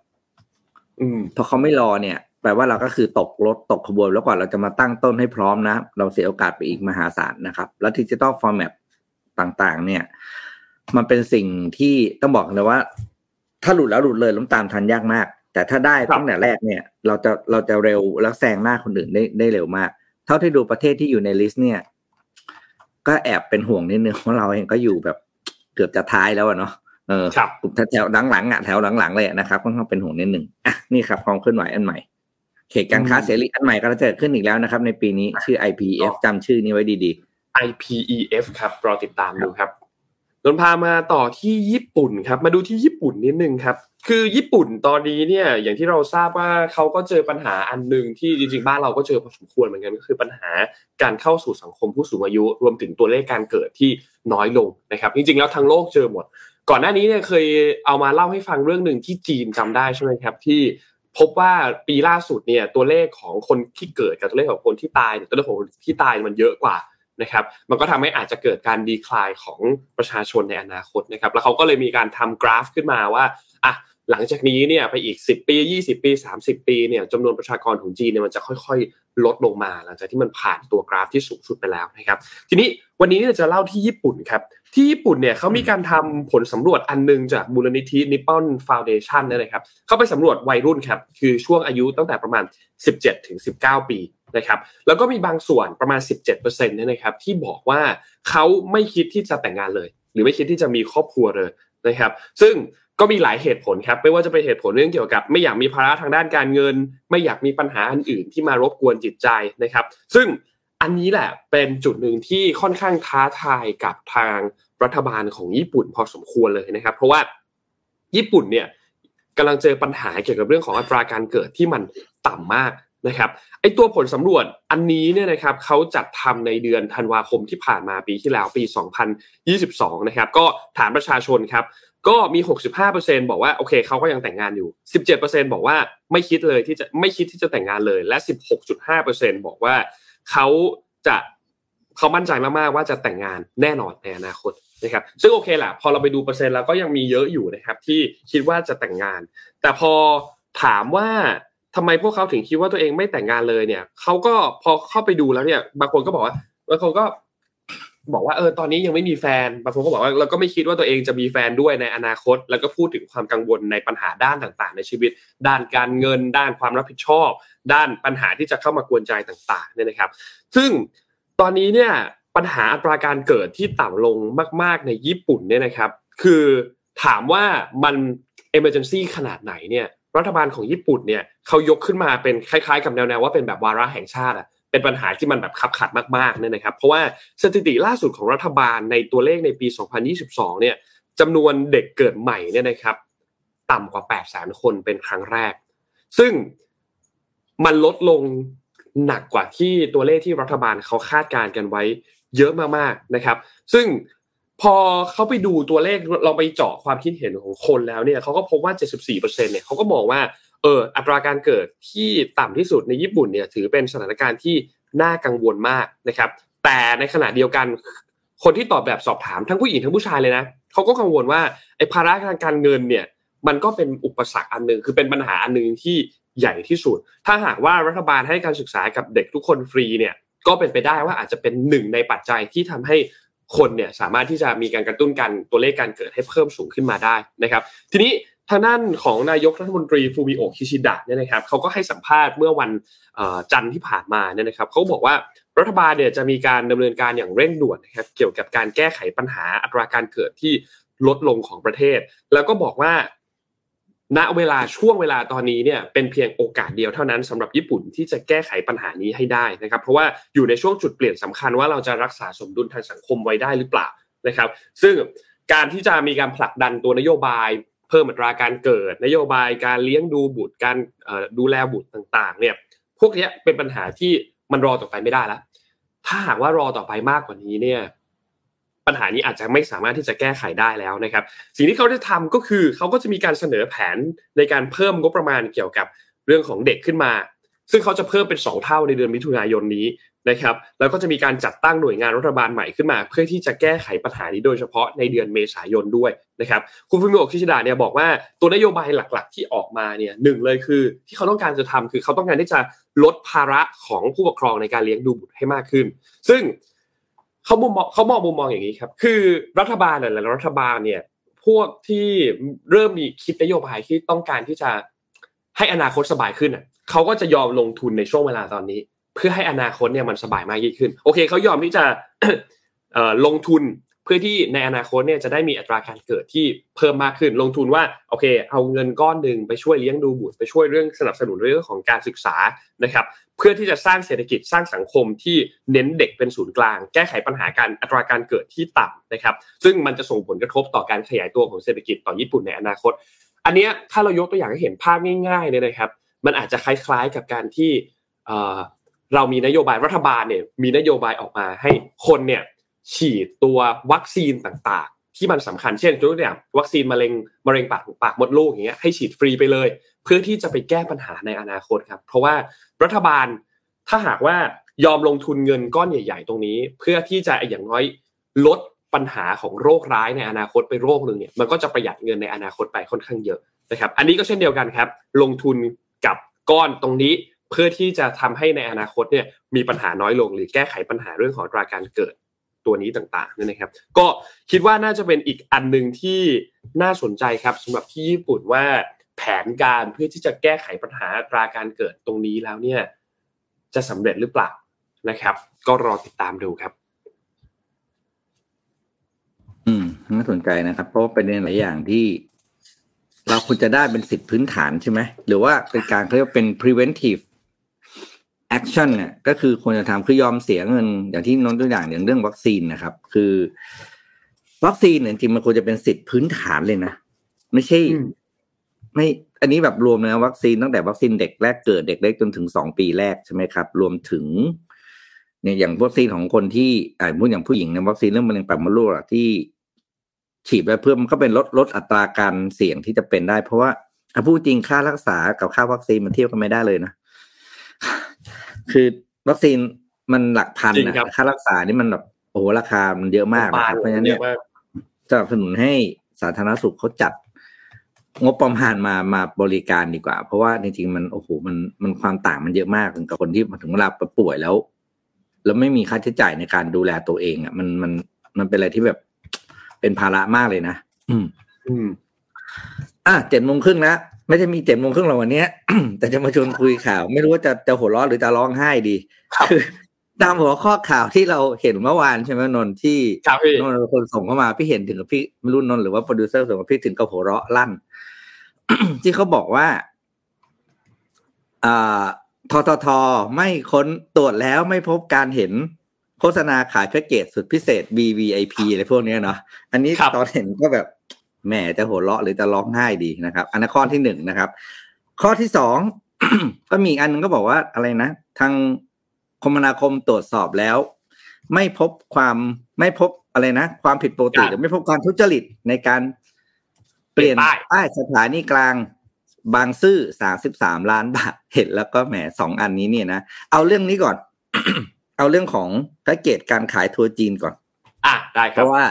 อืมพอเขาไม่รอเนี่ย แปลว่าเราก็คือตกรถตกขบวนแล้วกว่าเราจะมาตั้งต้นให้พร้อมนะ เราเสียโอกาสไปอีกมหาศาลนะครับ แล้ว digital format ต่างๆ เนี่ย มันเป็นสิ่งที่ต้องบอกเลยว่า ถ้าหลุดแล้วหลุดเลยแล้วตามทันยากมาก แต่ถ้าได้ตั้งแต่แรกเนี่ย เราจะเราจะเร็วแล้วแซงหน้าคนอื่นได้ได้เร็วมาก เท่าที่ดูประเทศที่อยู่ใน list เนี่ย ก็แอบเป็นห่วงนิดนึงว่าเราเองก็อยู่แบบเกือบจะท้ายแล้วอะเนาะเออครับกลุ่มแถวหลังๆอะแถวหลังๆเลยนะครับค่อนข้างเป็นห่วงนิดหนึ่งอะนี่ครับความเคลื่อนไหวอันใหม่ เขตการค้าเสรีอันใหม่ก็จะเกิดขึ้นอีกแล้วนะครับ ในปีนี้ชื่อ IPF จำชื่อนี้ไว้ดี IPEF ครับรอติดตามดูครับนนพามาต่อที่ญี่ปุ่นครับ มาดูที่ญี่ปุ่นนิดนึงครับ คือญี่ปุ่นตอนนี้เนี่ยอย่างที่เราทราบว่าเขาก็เจอปัญหาอันหนึ่งที่จริงๆบ้านเราก็เจอพอสมควรเหมือนกันก็คือปัญหาการเข้าสู่สังคมผู้สูงอายุ รวมถึงตัวเลขการเกิดที่น้อยลงนะครับ จริงๆแล้วทั้งโลกเจอหมด ก่อนหน้านี้เนี่ยเคยเอามาเล่าให้ฟังเรื่องหนึ่งที่จีนจำได้ใช่ไหมครับที่ พบว่าปีล่าสุดเนี่ยตัวเลขของคนที่เกิดกับตัวเลขของคนที่ตายตัวเลขของคนที่ตายมันเยอะกว่านะครับ มันก็ทำให้อาจจะเกิดการดีคลายของประชาชนในอนาคตนะครับ แล้วเขาก็เลยมีการทำกราฟขึ้นมาว่าอะหลังจากนี้เนี่ยไปอีก 10 ปี 20 ปี 30 ปีเนี่ยจำนวนประชากรของจีนเนี่ยมันจะค่อยๆ ลดลงมา หลังจากที่มันผ่านตัวกราฟที่สูงสุดไปแล้วนะครับ ทีนี้วันนี้เนี่ยจะเล่าที่ญี่ปุ่นครับ ที่ญี่ปุ่นเนี่ยเขามีการทำผลสำรวจอันนึงจากมูลนิธินิปปอนฟาวเดชันนี่นะครับเข้าไปสำรวจวัยรุ่นครับคือช่วงอายุตั้งแต่ประมาณ 17ถึง19 ปีนะครับแล้วก็มีบางส่วนประมาณ 17%เนี่ยนะครับที่บอกว่าเขาไม่คิดที่จะแต่งงานเลย หรือไม่คิดที่จะมีครอบครัวเลยนะครับ ซึ่งก็มีหลายเหตุผลครับไม่ว่าจะเป็นเหตุผลเรื่องเกี่ยวกับ ไม่อยากมีภาระทางด้านการเงิน ไม่อยากมีปัญหาอันอื่นที่มารบกวนจิตใจนะครับ ซึ่ง อันนี้แหละเป็นจุดหนึ่งที่ค่อนข้างท้าทายกับทางรัฐบาลของญี่ปุ่นพอสมควรเลยนะครับ เพราะว่าญี่ปุ่นเนี่ยกำลังเจอปัญหาเกี่ยวกับเรื่องของอัตราการเกิดที่มันต่ำมากนะครับไอตัวผลสำรวจอันนี้เนี่ยนะครับเขาจัดทำในเดือนธันวาคมที่ผ่านมาปีที่แล้วปี 2022 นะครับ ก็ถามประชาชนครับ ก็มี 65%บอกว่าโอเคเขาก็ยังแต่งงานอยู่ 17%บอกว่าไม่คิดเลยที่จะไม่คิดที่จะแต่งงานเลยและ 16.5%บอกว่า เขาจะเขามั่นใจมากๆว่าจะแต่งงานแน่นอนในอนาคตนะครับซึ่งโอเคแหละพอเราไปดูเปอร์เซ็นต์แล้วก็ยังมีเยอะอยู่นะครับที่คิดว่าจะแต่งงาน แต่พอถามว่าทำไมพวกเขาถึงคิดว่าตัวเองไม่แต่งงานเลยเนี่ยเขาก็พอเข้าไปดูแล้วเนี่ยบางคนก็บอกว่าบางคนก็ บอกว่าเออตอนนี้ยังไม่มีแฟนบางคนก็บอกว่าเราก็ไม่คิดว่าตัวเองจะมีแฟนด้วยในอนาคต แล้วก็พูดถึงความกังวลในปัญหาด้านต่าง ๆ ในชีวิต ด้านการเงิน ด้านความรับผิดชอบ ด้านปัญหาที่จะเข้ามากวนใจต่างๆเนี่ยนะครับ ซึ่งตอนนี้เนี่ยปัญหาอัตราการเกิดที่ต่ำลงมาก ๆ ในญี่ปุ่นเนี่ยนะครับ คือถามว่ามัน emergency ขนาดไหนเนี่ยรัฐบาลของญี่ปุ่นเนี่ยเขายกขึ้นมาเป็นคล้าย ๆ กับแนวๆว่าเป็นแบบวาระแห่งชาติอะ เป็นปัญหาที่มันแบบขับขัดมากๆเนี่ยนะครับ เพราะว่าสถิติล่าสุดของรัฐบาลในตัวเลขในปี 2022 เนี่ยจำนวนเด็กเกิดใหม่เนี่ยนะครับ ต่ำกว่า 8 0 0 0 0 คนเป็นครั้งแรก ซึ่งมันลดลงหนักกว่าที่ตัวเลขที่รัฐบาลเขาคาดการณ์กันไว้เยอะมากๆนะครับ ซึ่งพอเขาไปดูตัวเลขเราไปเจาะความคิดเห็นของคนแล้วเนี่ยเขาก็พบว่า 74%เนี่ยเขาก็มองว่า อออัตราการเกิดที่ต่ำที่สุดในญี่ปุ่นเนี่ยถือเป็นสถานการณ์ที่น่ากังวลมากนะครับ แต่ในขณะเดียวกันคนที่ตอบแบบสอบถามทั้งผู้หญิงทั้งผู้ชายเลยนะเขาก็กังวลว่าไอ้ภาระทางการเงินเนี่ยมันก็เป็นอุปสรรคอันหนึ่งคือเป็นปัญหาอันหนึ่งที่ใหญ่ที่สุด ถ้าหากว่ารัฐบาลให้การศึกษากับเด็กทุกคนฟรีเนี่ยก็เป็นไปได้ว่าอาจจะเป็นหนึ่งในปัจจัยที่ทำให้คนเนี่ยสามารถที่จะมีการกระตุ้นกันตัวเลขการเกิดให้เพิ่มสูงขึ้นมาได้นะครับ ทีนี้ ทางด้านของนายกรัฐมนตรีฟูมิโอคิชิดะเนี่ยนะครับเขาก็ให้สัมภาษณ์เมื่อวันจันทร์ที่ผ่านมาเนี่ยนะครับเขาบอกว่ารัฐบาลเนี่ยจะมีการดำเนินการอย่างเร่งด่วนนะครับเกี่ยวกับการแก้ไขปัญหาอัตราการเกิดที่ลดลงของประเทศ แล้วก็บอกว่า ณเวลาช่วงเวลาตอนนี้เนี่ยเป็นเพียงโอกาสเดียวเท่านั้นสำหรับญี่ปุ่นที่จะแก้ไขปัญหานี้ให้ได้นะครับ เพราะว่าอยู่ในช่วงจุดเปลี่ยนสำคัญว่าเราจะรักษาสมดุลทางสังคมไว้ได้หรือเปล่านะครับ ซึ่งการที่จะมีการผลักดันตัวนโยบาย เพิ่มอัตราการเกิด นโยบายการเลี้ยงดูบุตรการดูแลบุตรต่างๆ เนี่ย พวกนี้เป็นปัญหาที่มันรอต่อไปไม่ได้แล้วถ้าหากว่ารอต่อไปมากกว่านี้เนี่ย ปัญหานี้อาจจะไม่สามารถที่จะแก้ไขได้แล้วนะครับ สิ่งที่เขาจะทำก็คือเขาก็จะมีการเสนอแผนในการเพิ่มงบประมาณเกี่ยวกับเรื่องของเด็กขึ้นมา ซึ่งเขาจะเพิ่มเป็น 2 เท่าในเดือนมิถุนายนนี้ นะครับแล้วก็จะมีการจัดตั้งหน่วยงานรัฐบาลใหม่ขึ้นมา เพื่อที่จะแก้ไขปัญหานี้โดยเฉพาะในเดือนเมษายนด้วยนะครับคุณฟูมิโอคิชิดะเนี่ยบอกว่าตัวนโยบายหลักๆ ที่ออกมาเนี่ยหนึ่งเลยคือ ที่เขาต้องการจะทำคือเขาต้องการที่จะลดภาระของผู้ปกครองในการเลี้ยงดูบุตรให้มากขึ้น ซึ่งเขามุมมองเขามองมุมมองอย่างนี้ครับ คือรัฐบาลหลายๆรัฐบาลเนี่ยพวกที่เริ่มมีคิดนโยบายที่ต้องการที่จะให้อนาคตสบายขึ้นเขาก็จะยอมลงทุนในช่วงเวลาตอนนี้ เพื่อให้อนาคตเนี่ยมันสบายมากยิ่งขึ้น โอเคเขายอมที่จะลงทุนเพื่อที่ในอนาคตเนี่ยจะได้มีอัตราการเกิดที่เพิ่มมากขึ้น ลงทุนว่าโอเค เอาเงินก้อนหนึ่งไปช่วยเลี้ยงดูบุตรไปช่วยเรื่องสนับสนุนเรื่องของการศึกษานะครับ เพื่อที่จะสร้างเศรษฐกิจสร้างสังคมที่เน้นเด็กเป็นศูนย์กลาง แก้ไขปัญหาการอัตราการเกิดที่ต่ำนะครับ ซึ่งมันจะส่งผลกระทบต่อการขยายตัวของเศรษฐกิจต่อญี่ปุ่นในอนาคต อันนี้ถ้าเรายกตัวอย่างให้เห็นภาพง่ายๆเนี่ยนะครับ มันอาจจะคล้ายๆกับการที่ เรามีนโยบายรัฐบาลเนี่ยมีนโยบายออกมาให้คนเนี่ยฉีดตัววัคซีนต่างๆ ที่มันสำคัญเช่นตัวอย่างวัคซีนมะเร็งมะเร็งปากปากมดลูกอย่างเงี้ยให้ฉีดฟรีไปเลย เพื่อที่จะไปแก้ปัญหาในอนาคตครับ เพราะว่ารัฐบาลถ้าหากว่ายอมลงทุนเงินก้อนใหญ่ ๆ ตรงนี้ เพื่อที่จะอย่างน้อยลดปัญหาของโรคร้ายในอนาคตไปโรคหนึ่งเนี่ยมันก็จะประหยัดเงินในอนาคตไปค่อนข้างเยอะนะครับ อันนี้ก็เช่นเดียวกันครับ ลงทุนกับก้อนตรงนี้ เพื่อที่จะทำให้ในอนาคตเนี่ยมีปัญหาน้อยลงหรือแก้ไขปัญหาเรื่องของตราการเกิดตัวนี้ต่างๆนี่นะครับ ก็คิดว่าน่าจะเป็นอีกอันหนึ่งที่น่าสนใจครับสำหรับที่ญี่ปุ่นว่าแผนการเพื่อที่จะแก้ไขปัญหาตราการเกิดตรงนี้แล้วเนี่ยจะสำเร็จหรือเปล่านะครับ ก็รอติดตามดูครับ อืมน่าสนใจนะครับ เพราะเป็นเรื่องหลายอย่างที่ เราควรจะได้เป็นสิทธิพื้นฐานใช่ไหมหรือว่าเป็นการเขาเรียกเป็น preventive action เนี่ยก็คือควรจะทำคือยอมเสียเงิน อย่างที่น้องตัวอย่างอย่างเรื่องวัคซีนนะครับ คือ วัคซีนเนี่ยจริงมันควรจะเป็นสิทธิพื้นฐานเลยนะ ไม่ใช่ ไม่ อันนี้แบบรวมนะวัคซีนตั้งแต่วัคซีนเด็กแรกเกิดเด็กเล็กจนถึงสองปีแรกใช่ไหมครับ รวมถึง เนี่ยอย่างวัคซีนของคนที่อ่าพูดอย่างผู้หญิงในวัคซีนเรื่องมะเร็งปากมดลูกที่ฉีดไปเพื่อมันก็เป็นลดลดอัตราการเสี่ยงที่จะเป็นได้ เพราะว่าถ้าพูดจริงค่ารักษากับค่าวัคซีนมันเทียบกันไม่ได้เลยนะ คือวัคซีนมันหลักพันนะค่ารักษานี่มันแบบโอ้โหราคามันเยอะมากนะครับเพราะฉะนั้นเนี่ยสนับสนุนให้สาธารณสุขเขาจัด งบประมาณมามาบริการดีกว่า เพราะว่าจริงๆมันโอ้โหมันมันความต่างมันเยอะมากกับคนที่มาถึงเวลาป่วยแล้ว แล้วไม่มีค่าใช้จ่ายในการดูแลตัวเองอะ มันมันมันเป็นอะไรที่แบบเป็นภาระมากเลยนะอืม อืม อะเจ็ดโมงครึ่งแล้ว ไม่ใช่มีเจ็ดโมงครึ่งเราวันนี้แต่จะมาชวนคุยข่าว ไม่รู้ว่าจะจะหัวเราะหรือจะร้องไห้ดีคือตามหัวข้อข่าวที่เราเห็นเมื่อวานใช่ไหมนนที่นนคนส่งเข้ามาพี่เห็นถึงกับพี่ไม่รู้นนหรือว่าโปรดิวเซอร์ส่งมาพี่ถึงกับหัวเราะลั่น ที่เขาบอกว่าอ่าทททไม่ค้นตรวจแล้วไม่พบการเห็นโฆษณาขายแพ็กเกจสุดพิเศษ BVIP อะไรพวกนี้เนาะอันนี้ตอนเห็นก็แบบ แหมจะหัวเราะหรือจะร้องไห้ดีนะครับ อันนั้นข้อที่หนึ่งนะครับ ข้อที่สองก็มีอันนึงก็บอกว่าอะไรนะ ทางคมนาคมตรวจสอบแล้ว ไม่พบความไม่พบอะไรนะ ความผิดปกติหรือไม่พบการทุจริตในการเปลี่ยนป้ายสถานีกลางบางซื่อสามสิบสามล้านบาทเห็นแล้วก็แหมสองอันนี้เนี่ยนะ เอาเรื่องนี้ก่อน เอาเรื่องของแพ็กเกจการขายทัวร์จีนก่อน อะได้ครับ เพราะว่า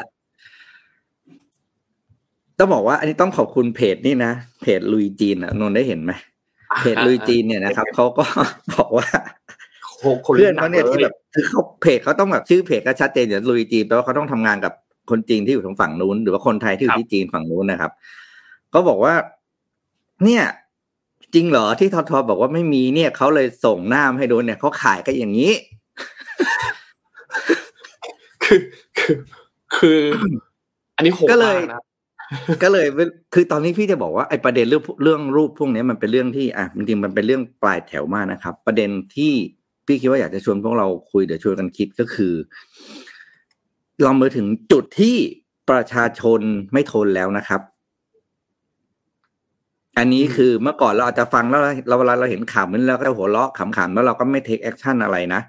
ต้องบอกว่าอันนี้ต้องขอบคุณเพจนี่นะเพจลุยจีนอะนนได้เห็นไหมเพจลุยจีนเนี่ยนะครับเขาก็บอกว่าเพื่อนเขาเนี่ยที่แบบคือเขาเพจเขาต้องแบบชื่อเพจก็ชัดเจนอย่างลุยจีนแปลว่าเขาต้องทำงานกับคนจีนที่อยู่ทางฝั่งนู้น หรือว่าคนไทยที่อยู่ที่จีนฝั่งนู้นนะครับก็บอกว่า เนี่ย จริงเหรอที่ทอทอบอกว่าไม่มีเนี่ยเขาเลยส่งหน้ามาให้ดูเนี่ยเขาขายกันอย่างนี้ คือคือคือ อันนี้โหดก็เลยนะ ก็เลยคือตอนนี้พี่จะบอกว่าไอ้ประเด็นเรื่องเรื่องรูปพวกนี้มันเป็นเรื่องที่อะจริงๆมันเป็นเรื่องปลายแถวมากนะครับ ประเด็นที่พี่คิดว่าอยากจะชวนพวกเราคุยเดี๋ยวชวนกันคิดก็คือเรามาถึงจุดที่ประชาชนไม่ทนแล้วนะครับ อันนี้คือเมื่อก่อนเราอาจจะฟังแล้วเราเวลาเราเห็นข่าวมันเราก็หัวเราะขำๆแล้วเราก็ไม่ take action อะไรนะ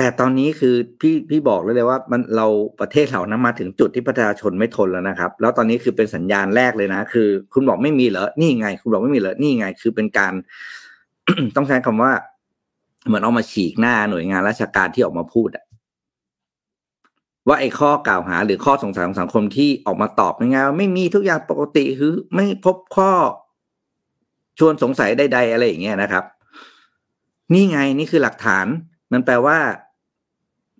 แต่ตอนนี้คือพี่พี่บอกเลยเลยว่ามันเราประเทศเรานะมาถึงจุดที่ประชาชนไม่ทนแล้วนะครับ แล้วตอนนี้คือเป็นสัญญาณแรกเลยนะ คือ คุณบอกไม่มีเหรอนี่ไง คุณบอกไม่มีเหรอนี่ไง คือเป็นการ ต้องใช้คำว่า เหมือนเอามาฉีกหน้าหน่วยงานราชการที่ออกมาพูดอะว่าไอ้ข้อกล่าวหา หรือข้อสงสัยของสังคมที่ออกมาตอบง่ายๆว่าไม่มีทุกอย่างปกติคือไม่พบข้อชวนสงสัยใดๆอะไรอย่างเงี้ยนะครับ นี่ไงนี่คือหลักฐาน มันแปลว่า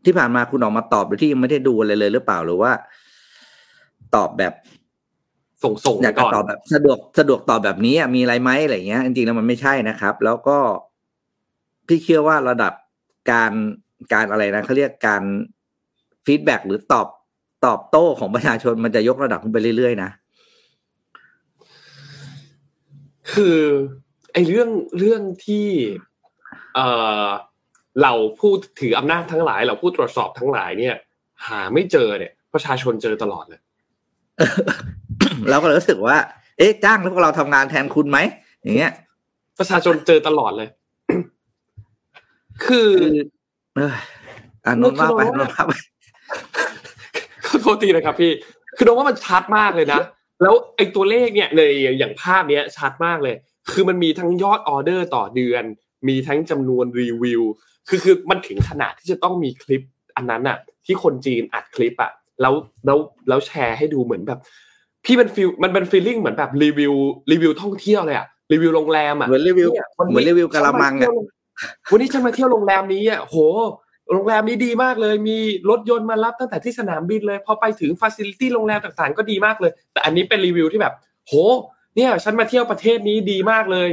ที่ผ่านมาคุณออกมาตอบโดยที่ยังไม่ได้ดูอะไรเลยหรือเปล่าหรือว่า ตอบแบบ ส่งส่งอยากจะก่อนตอบแบบสะดวกสะดวกตอบแบบนี้อะมีอะไรไหมอะไรเงี้ย จริงๆแล้วมันไม่ใช่นะครับ แล้วก็พี่เชื่อว่าระดับการการอะไรนะเขาเรียกการฟีดแบ็หรือตอบตอบโต้ของประชาชนมันจะยกระดับขึ้นไปเรื่อยๆนะคือ ไอ้เรื่องเรื่องที่ เอ่อ เราผู้ถืออำนาจทั้งหลายเราผู้ตรวจสอบทั้งหลายเนี่ย หาไม่เจอเนี่ย ประชาชนเจอตลอดเลยเราก็เลยรู้สึกว่า เอ๊ะจ้างแล้วพวกเราทำงานแทนคุณไหมอย่างเงี้ย ประชาชนเจอตลอดเลย คือคือเอออ่านนท์ว่าไปเราคิดว่านนท์ว่าไปขอโทษทีนะครับ พี่ คือโดนว่ามันชัดมากเลยนะแล้วไอ้ตัวเลขเนี่ยในอย่างภาพเนี้ยชัดมากเลย คือมันมีทั้งยอดออเดอร์ต่อเดือน มีทั้งจำนวนรีวิว คือคือมันถึงขนาดที่จะต้องมีคลิปอันนั้นอะที่คนจีนอัดคลิปอะแล้วแล้วแล้วแชร์ให้ดูเหมือนแบบ พี่มัน feel มันเป็น feeling เหมือนแบบรีวิวรีวิวท่องเที่ยวเลยอะรีวิวโรงแรมอะเหมือนรีวิวเนี่ยวันนี้เหมือนรีวิวกะละมังอะวันนี้ฉันมาเที่ยวโรงแรมนี้อะโหโรงแรมนี้ดีมากเลย มีรถยนต์มารับตั้งแต่ที่สนามบินเลยพอไปถึงฟ a ซิลิตี้โรงแรมต่างๆ ก็ดีมากเลย แต่อันนี้เป็นรีวิวที่แบบ โห เนี่ย ฉันมาเที่ยวประเทศนี้ดีมากเลย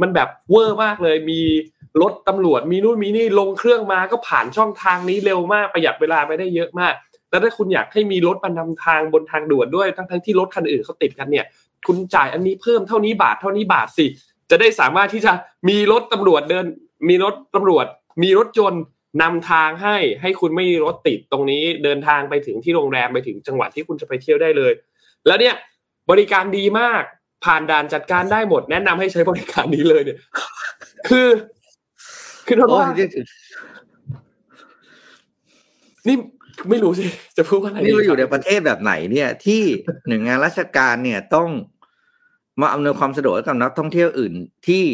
มันแบบ over มากเลยมี รถตำรวจมีนู่นมีนี่ลงเครื่องมาก็ผ่านช่องทางนี้เร็วมากประหยัดเวลาไปได้เยอะมาก แล้วถ้าคุณอยากให้มีรถมานำทางบนทางด่วนด้วยทั้งๆที่รถคันอื่นเขาติดกันเนี่ย คุณจ่ายอันนี้เพิ่มเท่านี้บาทเท่านี้บาทสิ จะได้สามารถที่จะมีรถตำรวจเดิน มีรถตำรวจ มีรถยนต์นำทางให้ให้คุณไม่มีรถติดตรงนี้เดินทางไปถึงที่โรงแรมไปถึงจังหวัดที่คุณจะไปเที่ยวได้เลย แล้วเนี่ยบริการดีมากผ่านด่านจัดการได้หมด แนะนำให้ใช้บริการนี้เลยเนี่ยคือ คือโดนโอ้ยว่านี่ไม่รู้สิจะพูดว่าอะไรนี่เราอยู่ในดีประเทศแบบไหนเนี่ย ที่หน่วยงานราชการเนี่ยต้องมาอำนวยความสะดวกให้กับนักท่องเที่ยวอื่นที่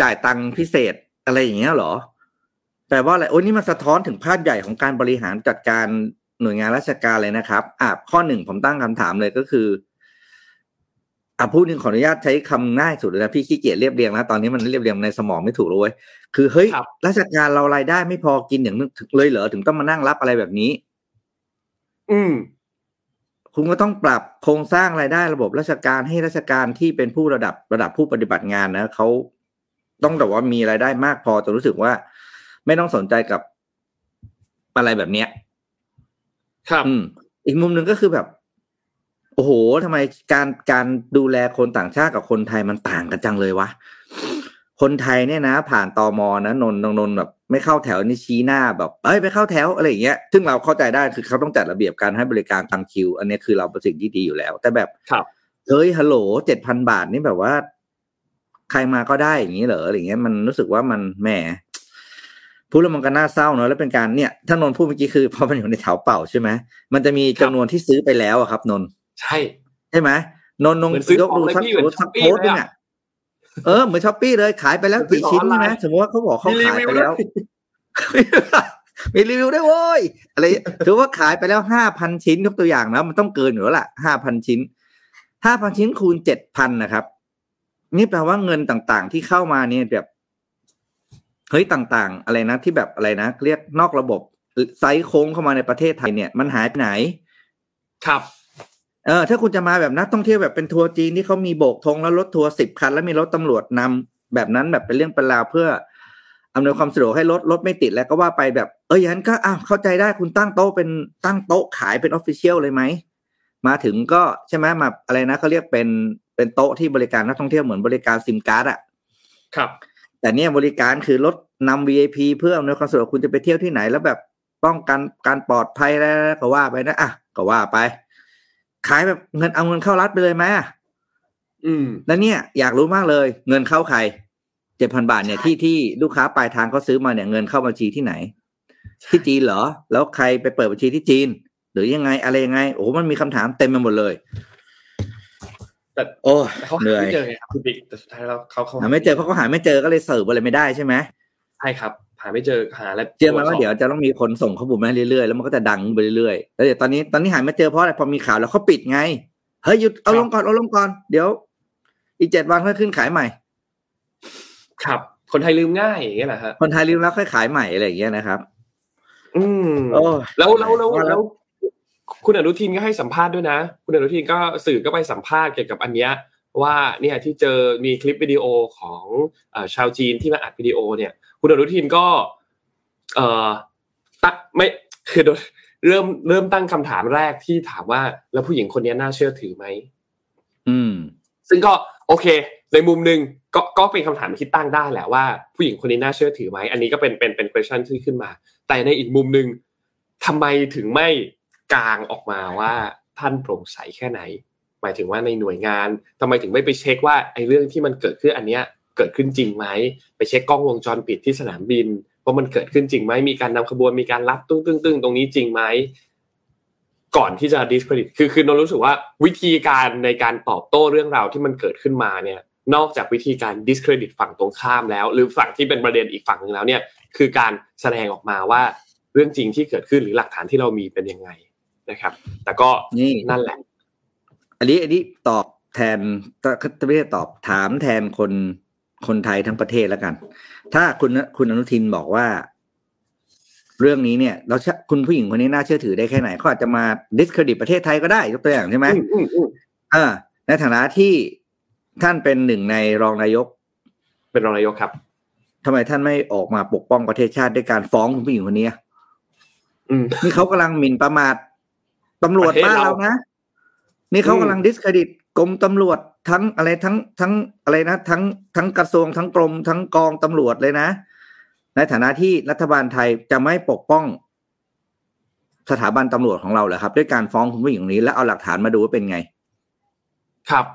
จ่ายตังค์พิเศษอะไรอย่างเงี้ยเหรอแปลว่าอะไรโอ้ยนี่มันสะท้อนถึงภาพใหญ่ของการบริหารจัดการหน่วยงานราชการเลยนะครับ อะข้อหนึ่งผมตั้งคำถามเลยก็คือ อะพูดหนึ่งขออนุญาตใช้คำง่ายสุดเลยนะพี่ขี้เกียจเรียบเรียงแล้วตอนนี้มันเรียบเรียงในสมองไม่ถูกเลยเว้ยคือเฮ้ยครับราชการเรารายได้ไม่พอกินอย่างนึงเลยเหรอถึงต้องมานั่งรับอะไรแบบนี้ อืมคุณก็ต้องปรับโครงสร้างรายได้ระบบราชการให้ราชการที่เป็นผู้ระดับระดับผู้ปฏิบัติงานนะเขาต้องแบบว่ามีรายได้มากพอจนรู้สึกว่า ไม่ต้องสนใจกับอะไรแบบเนี้ย ครับอืมอีกมุมหนึ่งก็คือแบบ โอ้โหทำไมการการดูแลคนต่างชาติกับคนไทยมันต่างกันจังเลยวะคนไทยเนี่ยนะ ผ่านตอมอนะนนท์นนนท์แบบไม่เข้าแถวนี่ชี้หน้าแบบเอ้ยไปเข้าแถวอะไรอย่างเงี้ยซึ่งเราเข้าใจได้คือเขาต้องจัดระเบียบการให้บริการตามคิว อันนี้คือเราเป็นสิ่งที่ดีอยู่แล้ว แต่แบบครับเฮ้ยฮัลโหลเจ็ดพันบาทนี่แบบว่า ใครมาก็ได้อย่างนี้เหรออะไรอย่างเงี้ยมันรู้สึกว่ามันแหมพูดแล้วมันก็น่าเศร้าเนอะแล้วเป็นการเนี่ยถ้านนท์พูดเมื่อกี้คือพอมันอยู่ในแถวเป่าใช่ไหมมันจะมีจำนวนที่ซื้อไปแล้วอะครับนนท์ ใช่ ใช่ไหมนนท์นงเหมือนซื้อยกดูของเลยสักพี่เหมือนสัก Shopee โพสต์เลยนึอะงอะเออเหมือนช้อปปี้เลยขายไปแล้วเหมือนซื้กี่อของชิ้นออนไลใช่ไหมน์สมมติว่าเขาบอกเขามีรีขายวิวไปด้วแล้วยมีรีวิวได้วยโว้ยอะไรถือว่าขายไปแล้วห้าพันชิ้นยกตัวอย่างนะมันต้องเกินอยู่แล้วล่ะห้าพันชิ้นห้าพันชิ้นคูณเจ็ดพันนะครับ นี่แปลว่าเงินต่างๆ ที่เข้ามาเนี่ยแบบเฮ้ยต่างๆ อะไรนะที่แบบอะไรนะเรียกนอกระบบ side โค้งเข้ามาในประเทศไทยเนี่ย มันหายไปไหน ครับ เออถ้าคุณจะมาแบบนักท่องเที่ยวแบบเป็นทัวร์จีนที่เขามีโบกธงแล้วรถทัวร์สิบคัน แล้วมีรถตำรวจนำแบบนั้นแบบเป็นเรื่องเป็นราวเพื่ออำนวยความสะดวกให้รถรถไม่ติดแล้วก็ว่าไปแบบเอออย่างนั้นก็อ้าวเข้าใจได้คุณตั้งโต๊ะเป็นตั้งโต๊ะขายเป็น official เลยไหมมาถึงก็ใช่ไหมมาอะไรนะเขาเรียกเป็นเป็นโต๊ะที่บริการนักท่องเที่ยวเหมือนบริการซิมการ์ดอะครับ แต่เนี่ยบริการคือรถนำ VIP เพื่ออำนวยความสะดวกคุณจะไปเที่ยวที่ไหนแล้วแบบป้องกันการปลอดภัยแล้วก็ว่าไปนะอะก็ว่าไป ขายแบบเงินเอาเงินเข้ารัฐไปเลยไหมอืม แล้วเนี่ยอยากรู้มากเลย เงินเข้าใครเจ็ดพันบาทเนี่ยที่ที่ลูกค้าปลายทางเขาซื้อมาเนี่ยเงินเข้าบัญชีที่ไหน ที่จีนเหรอ แล้วใครไปเปิดบัญชีที่จีน หรือยังไงอะไรยังไง โอ้โหมันมีคำถามเต็มไปหมดเลยแต่โอ้ยแต่เขาเหหานื่อยไม่เจอไงครับคุณบิ๊กแต่สุดท้ายแล้วเขาเขาหาไม่เจอเพราะเขาหาไม่เจอก็เลยเสิร์ฟอะไรไม่ได้ใช่ไหมใช่ครับาไม่เจอหาแล้วเชื่อไหมว่าเดี๋ยวจะต้องมีคนส่งข้อมูลมาเรื่อยๆแล้วมันก็จะดังไปเรื่อยๆแล้วเดี๋ยวตอนนี้ตอนนี้หาไม่เจอเพราะอะไรพอมีข่าวแล้วเขาปิดไงเฮ้ยหยุดเอาลงก่อนเอาลงก่อนเดี๋ยว อีกเจ็ดวันค่อยขึ้นขายใหม่ ครับ คนไทยลืมง่ายอย่างเงี้ยนะฮะคนไทยลืมแล้วค่อยขายใหม่อะไรอย่างเงี้ยนะครับ อืมโอ้แล้วแล้วแล้วว่าแล้แล้ววคุณอนุทินก็ให้สัมภาษณ์ด้วยนะ คุณอนุทินก็สื่อก็ไปสัมภาษณ์เกี่ยวกับอันเนี้ย ว่าเนี่ยที่เจอมีคลิปวิดีโอของเอ่อชาวจีนที่มาอัดวิดีโอเนี่ย คุณอนุทินก็เอ่อตั้งไม่คือโดยเริ่มเริ่มตั้งคำถามแรกที่ถามว่า แล้วผู้หญิงคนนี้น่าเชื่อถือไหมอืม ซึ่งก็โอเค ในมุมหนึ่งก็ก็เป็นคำถามที่ตั้งได้แหละว่า ผู้หญิงคนนี้น่าเชื่อถือไหมอันนี้ก็เป็นเป็นเป็น question ที่ขึ้นมา แต่ในอีกมุมหนึ่งทำไมถึงไม่กลางออกมาว่าท่านโปร่งใสแค่ไหน หมายถึงว่าในหน่วยงานทำไมถึงไม่ไปเช็คว่าไอ้เรื่องที่มันเกิดขึ้นอันเนี้ยเกิดขึ้นจริงไหมไปเช็คกล้องวงจรปิดที่สนามบินว่ามันเกิดขึ้นจริงไหมมีการนำขบวนมีการรับตึ้งตึ้งตึ้งตรงนี้จริงไหมก่อนที่จะ discredit คือคือนนรู้สึกว่าวิธีการในการตอบโต้เรื่องราวที่มันเกิดขึ้นมาเนี่ยนอกจากวิธีการ discredit ฝั่งตรงข้ามแล้ว หรือฝั่งที่เป็นประเด็นอีกฝั่งหนึ่งแล้วเนี่ยคือการแสดงออกมาว่าเรื่องจริงที่เกิดขึ้นหรือหลักฐานที่เรามีเป็นยังไงนะครับ แต่ก็นี่นั่นแหละ อันนี้อันนี้ตอบแทนไม่ได้ตอบถามแทนคนคนไทยทั้งประเทศแล้วกัน ถ้าคุณคุณอนุทินบอกว่า เรื่องนี้เนี่ยเราเชื่อคุณผู้หญิงคนนี้น่าเชื่อถือได้แค่ไหนเขาอาจจะมา discredit ประเทศไทยก็ได้ยกตัวอย่างใช่ไหมอืมอืมอืมอ่าในฐานะที่ท่านเป็นหนึ่งในรองนายก เป็นรองนายกครับทำไมท่านไม่ออกมาปกป้องประเทศชาติด้วยการฟ้องคุณผู้หญิงคนนี้อะอืมนี่เขากำลังหมิ่นประมาทตำรวจประเทศบ้านเราเรานะ นี่เขาอืมกำลังดิสเครดิตกรมตำรวจทั้งอะไรทั้งทั้งอะไรนะ ทั้งทั้งกระทรวงทั้งกรมทั้งกองตำรวจเลยนะ ในฐานะที่รัฐบาลไทยจะไม่ปกป้องสถาบันตำรวจของเราเหรอครับ ด้วยการฟ้องคุณผู้หญิงคนนี้ แล้วเอาหลักฐานมาดูว่าเป็นไง ครับ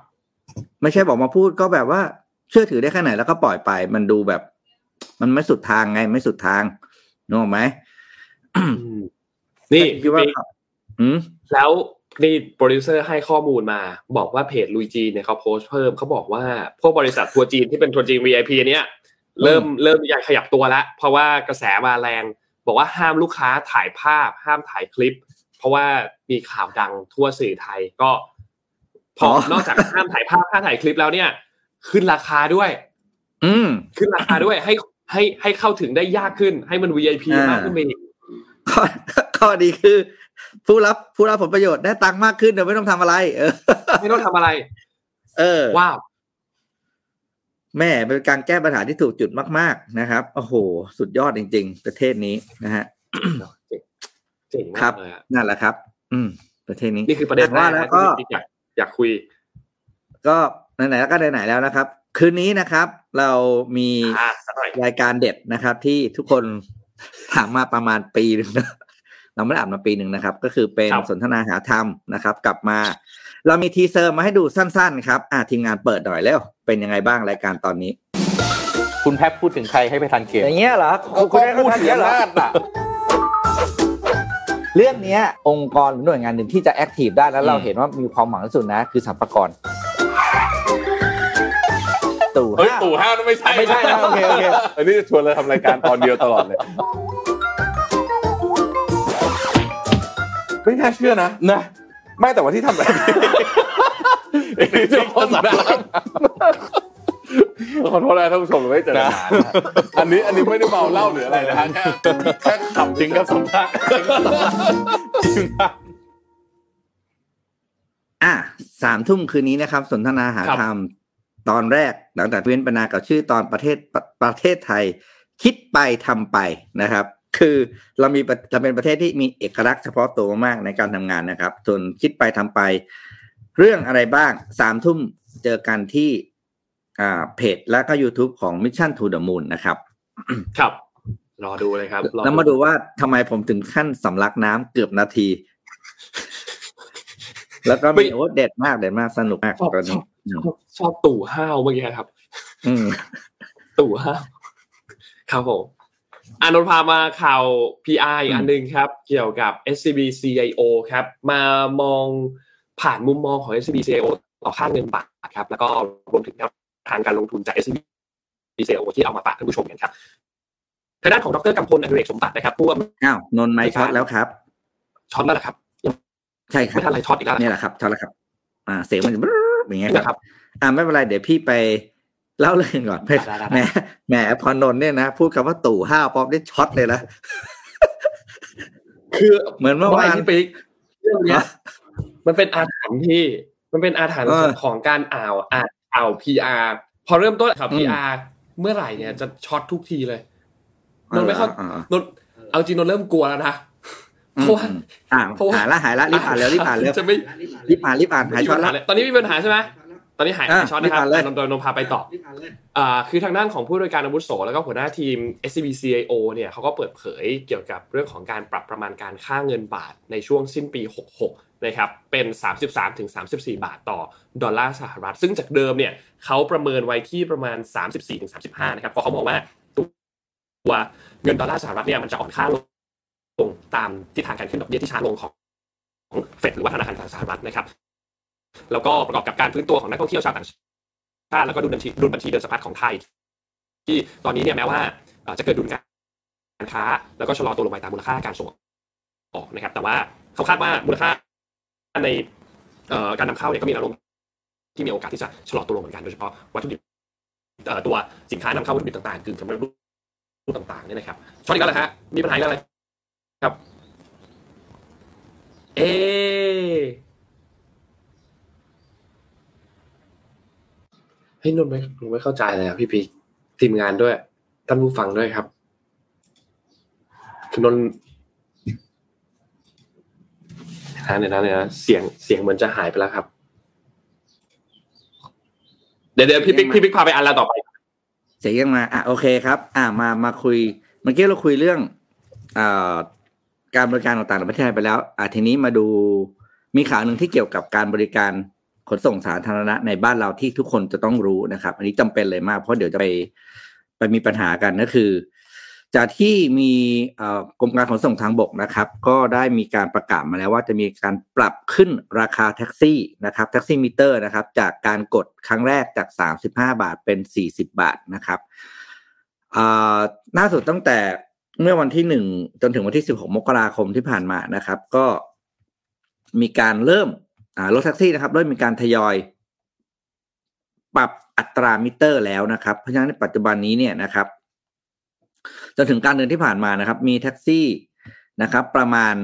ไม่ใช่บอกมาพูดก็แบบว่าเชื่อถือได้แค่ไหนแล้วก็ปล่อยไป มันดูแบบ มันไม่สุดทางไง ไม่สุดทางนึกออกไหมอืมนี่คิดว่าพี่ปิ๊กอืมแล้ว นี่โปรดิวเซอร์ให้ข้อมูลมาบอกว่าเพจลุยจีเนี่ยเขาโพสต์เพิ่มเขาบอกว่าพวกบริษัททัวร์จีนที่เป็นทัวร์จีน VIP อันเนี้ยเริ่มเริ่มอยากขยับตัวแล้วเพราะว่ากระแสมาแรง บอกว่าห้ามลูกค้าถ่ายภาพ ห้ามถ่ายคลิป เพราะว่ามีข่าวดังทั่วสื่อไทยก็พออ๋อนอกจากห้ามถ่ายภาพห้ามถ่ายคลิปแล้วเนี่ย ขึ้นราคาด้วย อืมขึ้นราคาด้วยให้ให้ให้เข้าถึงได้ยากขึ้น ให้มัน VIP อ่ามมากขึ้นไปอีกข้อข้อดีคือ ผู้รับผู้รับผลประโยชน์ได้ตังค์มากขึ้นโดยไม่ต้องทำอะไร เออ ไม่ต้องทำอะไร เออว้าวแม่เป็นการแก้ปัญหาที่ถูกจุดมาก ๆ นะครับโอ้โห สุดยอดจริง ๆ ประเทศนี้นะฮะเจ๋งเจ๋งครัมากบเลยอะนั่นแหละครับ อืม ประเทศนี้นี่คือประเด็นแรว่ากแล้วนะก็ที่อยากอยากคุย ก็ไหนๆแล้วก็ไหนๆแล้วนะครับ คืนนี้นะครับ เรามีอ่าสักหน่อยรายการเด็ดนะครับ ที่ทุกคนถามมาประมาณปีหนึ่งนะ เราไม่ได้อ่านมาปีหนึ่งนะครับ ก็คือเป็นสนทนาหาธรรมนะครับ กลับมา เรามี teaser มาให้ดูสั้น ๆ ครับอ่าทีมงานเปิดหน่อยแล้ว เป็นยังไงบ้างรายการตอนนี้ คุณแพทพูดถึงใครให้ไปทันเกมอย่างเงี้ยเหรอก็พูดถึงอำนาจอะเรื่องเนี้ยองค์กรหรือหน่วยงานหนึ่งที่จะแอคทีฟได้แล้วเราอืมเห็นว่ามีความหวังที่สุดนะ คือสัมภากรตู่เฮ้ยห้าตู่ห้าวนั่นไม่ใช่ไม่ใช่นะโอเคโอเคอันนี้จะชวนเราทำรายการตอนเดียวตลอดเลย ไม่น่าเชื่อนะนะไม่แต่ว่าที่ทำแบบนี้เจ้าของสนามขอโทษนะท่านผู้ชมไม่เจอกันนานนะอันนี้อันนี้ไม่ได้เมาเหล้าหรืออะไรนะฮะแค่แค่ขำจริงกับสัมภาษณ์จริงครับอะสามทุ่มคืนนี้นะครับ สนทนาหาครับธรรมตอนแรกหลังจากเว้นปนากับชื่อตอนประเทศประประเทศไทย คิดไปทำไปนะครับ คือเรามีประเราเป็นประเทศที่มีเอกลักษณ์เฉพาะตัวมากในการทำงานนะครับส่วนคิดไปทำไป เรื่องอะไรบ้างสามทุ่มเจอกันที่อ่าเพจและก็ YouTube ของ Mission to the Moon นะครับ ครับ รอดูเลยครับรอแล้วมาดูว่าทำไมผมถึงขั้นสำลักน้ำเกือบนาที แล้วก็มีโอ้เด็ดมากเด็ดมากสนุกมากชอบตอนชนี้อบชอบชอบตู่ห้าวเมื่อกี้ครับ อืมตู่ห้าวครับผม อานนท์พามาข่าว PR อีกอันหนึ่งครับ เกี่ยวกับ SCB CIO ครับ มามองผ่านมุมมองของ SCB CIO ต่อค่าเงินบาทครับ แล้วก็รวมถึงแนวทางการลงทุนจาก SCB CIO ที่เอามาฝากท่านผู้ชมกันครับทางด้านของดรกำพลอดิเรกสมบัตินะครับผู้ว่าอ้าวนนท์ไมค์ช็อตแล้วครับช็อตแล้วนะครับ ใช่ครัไม่ทันไรช็อตอีกแล้วเนี่ยแหละครับช็อตแล้วครับ อ่าเสียงมันจะบรึ๊บอย่างเงี้ยนะครับครับ อ่าไม่เป็นไรเดี๋ยวพี่ไป เล่าเรื่องก่อนได้ได้ได้แหมแหมพอนนท์เนี่ยนะ พูดคำว่าตู่ห้าวป๊อปได้ช็อตเลยนะคือเหมือนเมื่อวานที่ปิ๊กเรื่องเนี้ยมันเป็นอาถรรพ์ที่มันเป็นอาถรรพ์เออของการอ่าวอ่านอ่าว PR พอเริ่มต้นข่าวอืม PR เมื่อไหร่เนี่ยจะช็อตทุกทีเลยนนท์ไม่เข้าอ่อ่านนท์เอาจริงนนท์เริ่มกลัวแล้วนะเพราะว่าอืมอ่าเพราะว่าหายละหายละรีบอ่านแล้วรีบอ่านแล้วจะไม่รีบอ่านรีบอ่านหายช็อตมีปัญละหาเลยตอนนี้มีปัญหาใช่ไหมต อนนี้หายอะหายช็อตนะครับรีบอ่านเลยนนท์นนท์พาไปต่ออ่าคือทางด้านของผู้โดยการอาวุโสแล้วก็หัวหน้าทีม SCB CIO เนี่ยเขาก็เปิดเผยเกี่ยวกับเรื่องของการปรับประมาณการค่าเงินบาทในช่วงสิ้นปี 66 นะครับ เป็น 33ถึง34 บาทต่อดอลลาร์สหรัฐ ซึ่งจากเดิมเนี่ยเขาประเมินไว้ที่ประมาณ 34ถึง35 นะครับ เพราะเขาบอกว่าตัวเงินดอลลาร์สหรัฐเนี่ยมันจะอ่อนค่าลงตามทิศทางการขึ้นดอกเบี้ยที่ช้าลงของของเฟดหรือว่าธนาคารกลางสหรัฐนะครับ แล้วก็ประกอบกับการฟื้นตัวของนักท่องเที่ยวชาวต่างชาติแล้วก็ดุลบัญชีดุลบัญชีเดินสะพัดของไทย ที่ตอนนี้เนี่ยแม้ว่าจะเกิดดุลการค้า แล้วก็ชะลอตัวลงไปตามมูลค่าการส่งออกนะครับ แต่ว่าเขาคาดว่ามูลค่าในการนำเข้าเนี่ยก็มีแนวโน้มที่มีโอกาสที่จะชะลอตัวลงเหมือนกันโดยเฉพาะวัตถุดิบตัวสินค้านำเข้าวัตถุดิบต่างๆกึ่งสำเร็จรูปต่างๆเนี่ยนะครับช็อตอีกแล้วเหรอฮะมีปัญหาอีกแล้วอะไรครับ เอ ให้ยนนท์ไม่นนท์ไม่เข้าใจเลยอะพี่พีคทีมงานด้วยท่านผู้ฟังด้วยครับคือนนท์เดี๋ยวนะเดี๋ยวนะเสียงเสียงเหมือนจะหายไปแล้วครับ เดี๋ยวเดี๋ยวพี่ปิ๊กพี่ปิ๊กพาไปอันละต่อไป เสียงยังมาอะโอเคครับ อะมามาคุยเมื่อกี้เราคุยเรื่องอ่าการบริการต่างๆในประเทศไทยไปแล้ว อะทีนี้มาดูมีข่าวหนึ่งที่เกี่ยวกับการบริการ ขนส่งสาธารณะในบ้านเราที่ทุกคนจะต้องรู้นะครับ อันนี้จำเป็นเลยมาก เพราะเดี๋ยวจะไปไปมีปัญหากันก็คือ จากที่มีกรมการขนส่งทางบกนะครับ ก็ได้มีการประกาศมาแล้วว่าจะมีการปรับขึ้นราคาแท็กซี่นะครับแท็กซี่มิเตอร์นะครับ จากการกดครั้งแรกจาก 35 บาทเป็น 40 บาทนะครับอ่าล่าสุดตั้งแต่เมื่อวันที่หนึ่งจนถึงวันที่16มกราคมที่ผ่านมานะครับ ก็มีการเริ่ม รถแท็กซี่นะครับเริ่มมีการทยอย ปรับอัตรามิเตอร์แล้วนะครับ เพราะฉะนั้นในปัจจุบันนี้เนี่ยนะครับจนถึงการเดือนที่ผ่านมานะครับ มีแท็กซี่นะครับ ประมาณ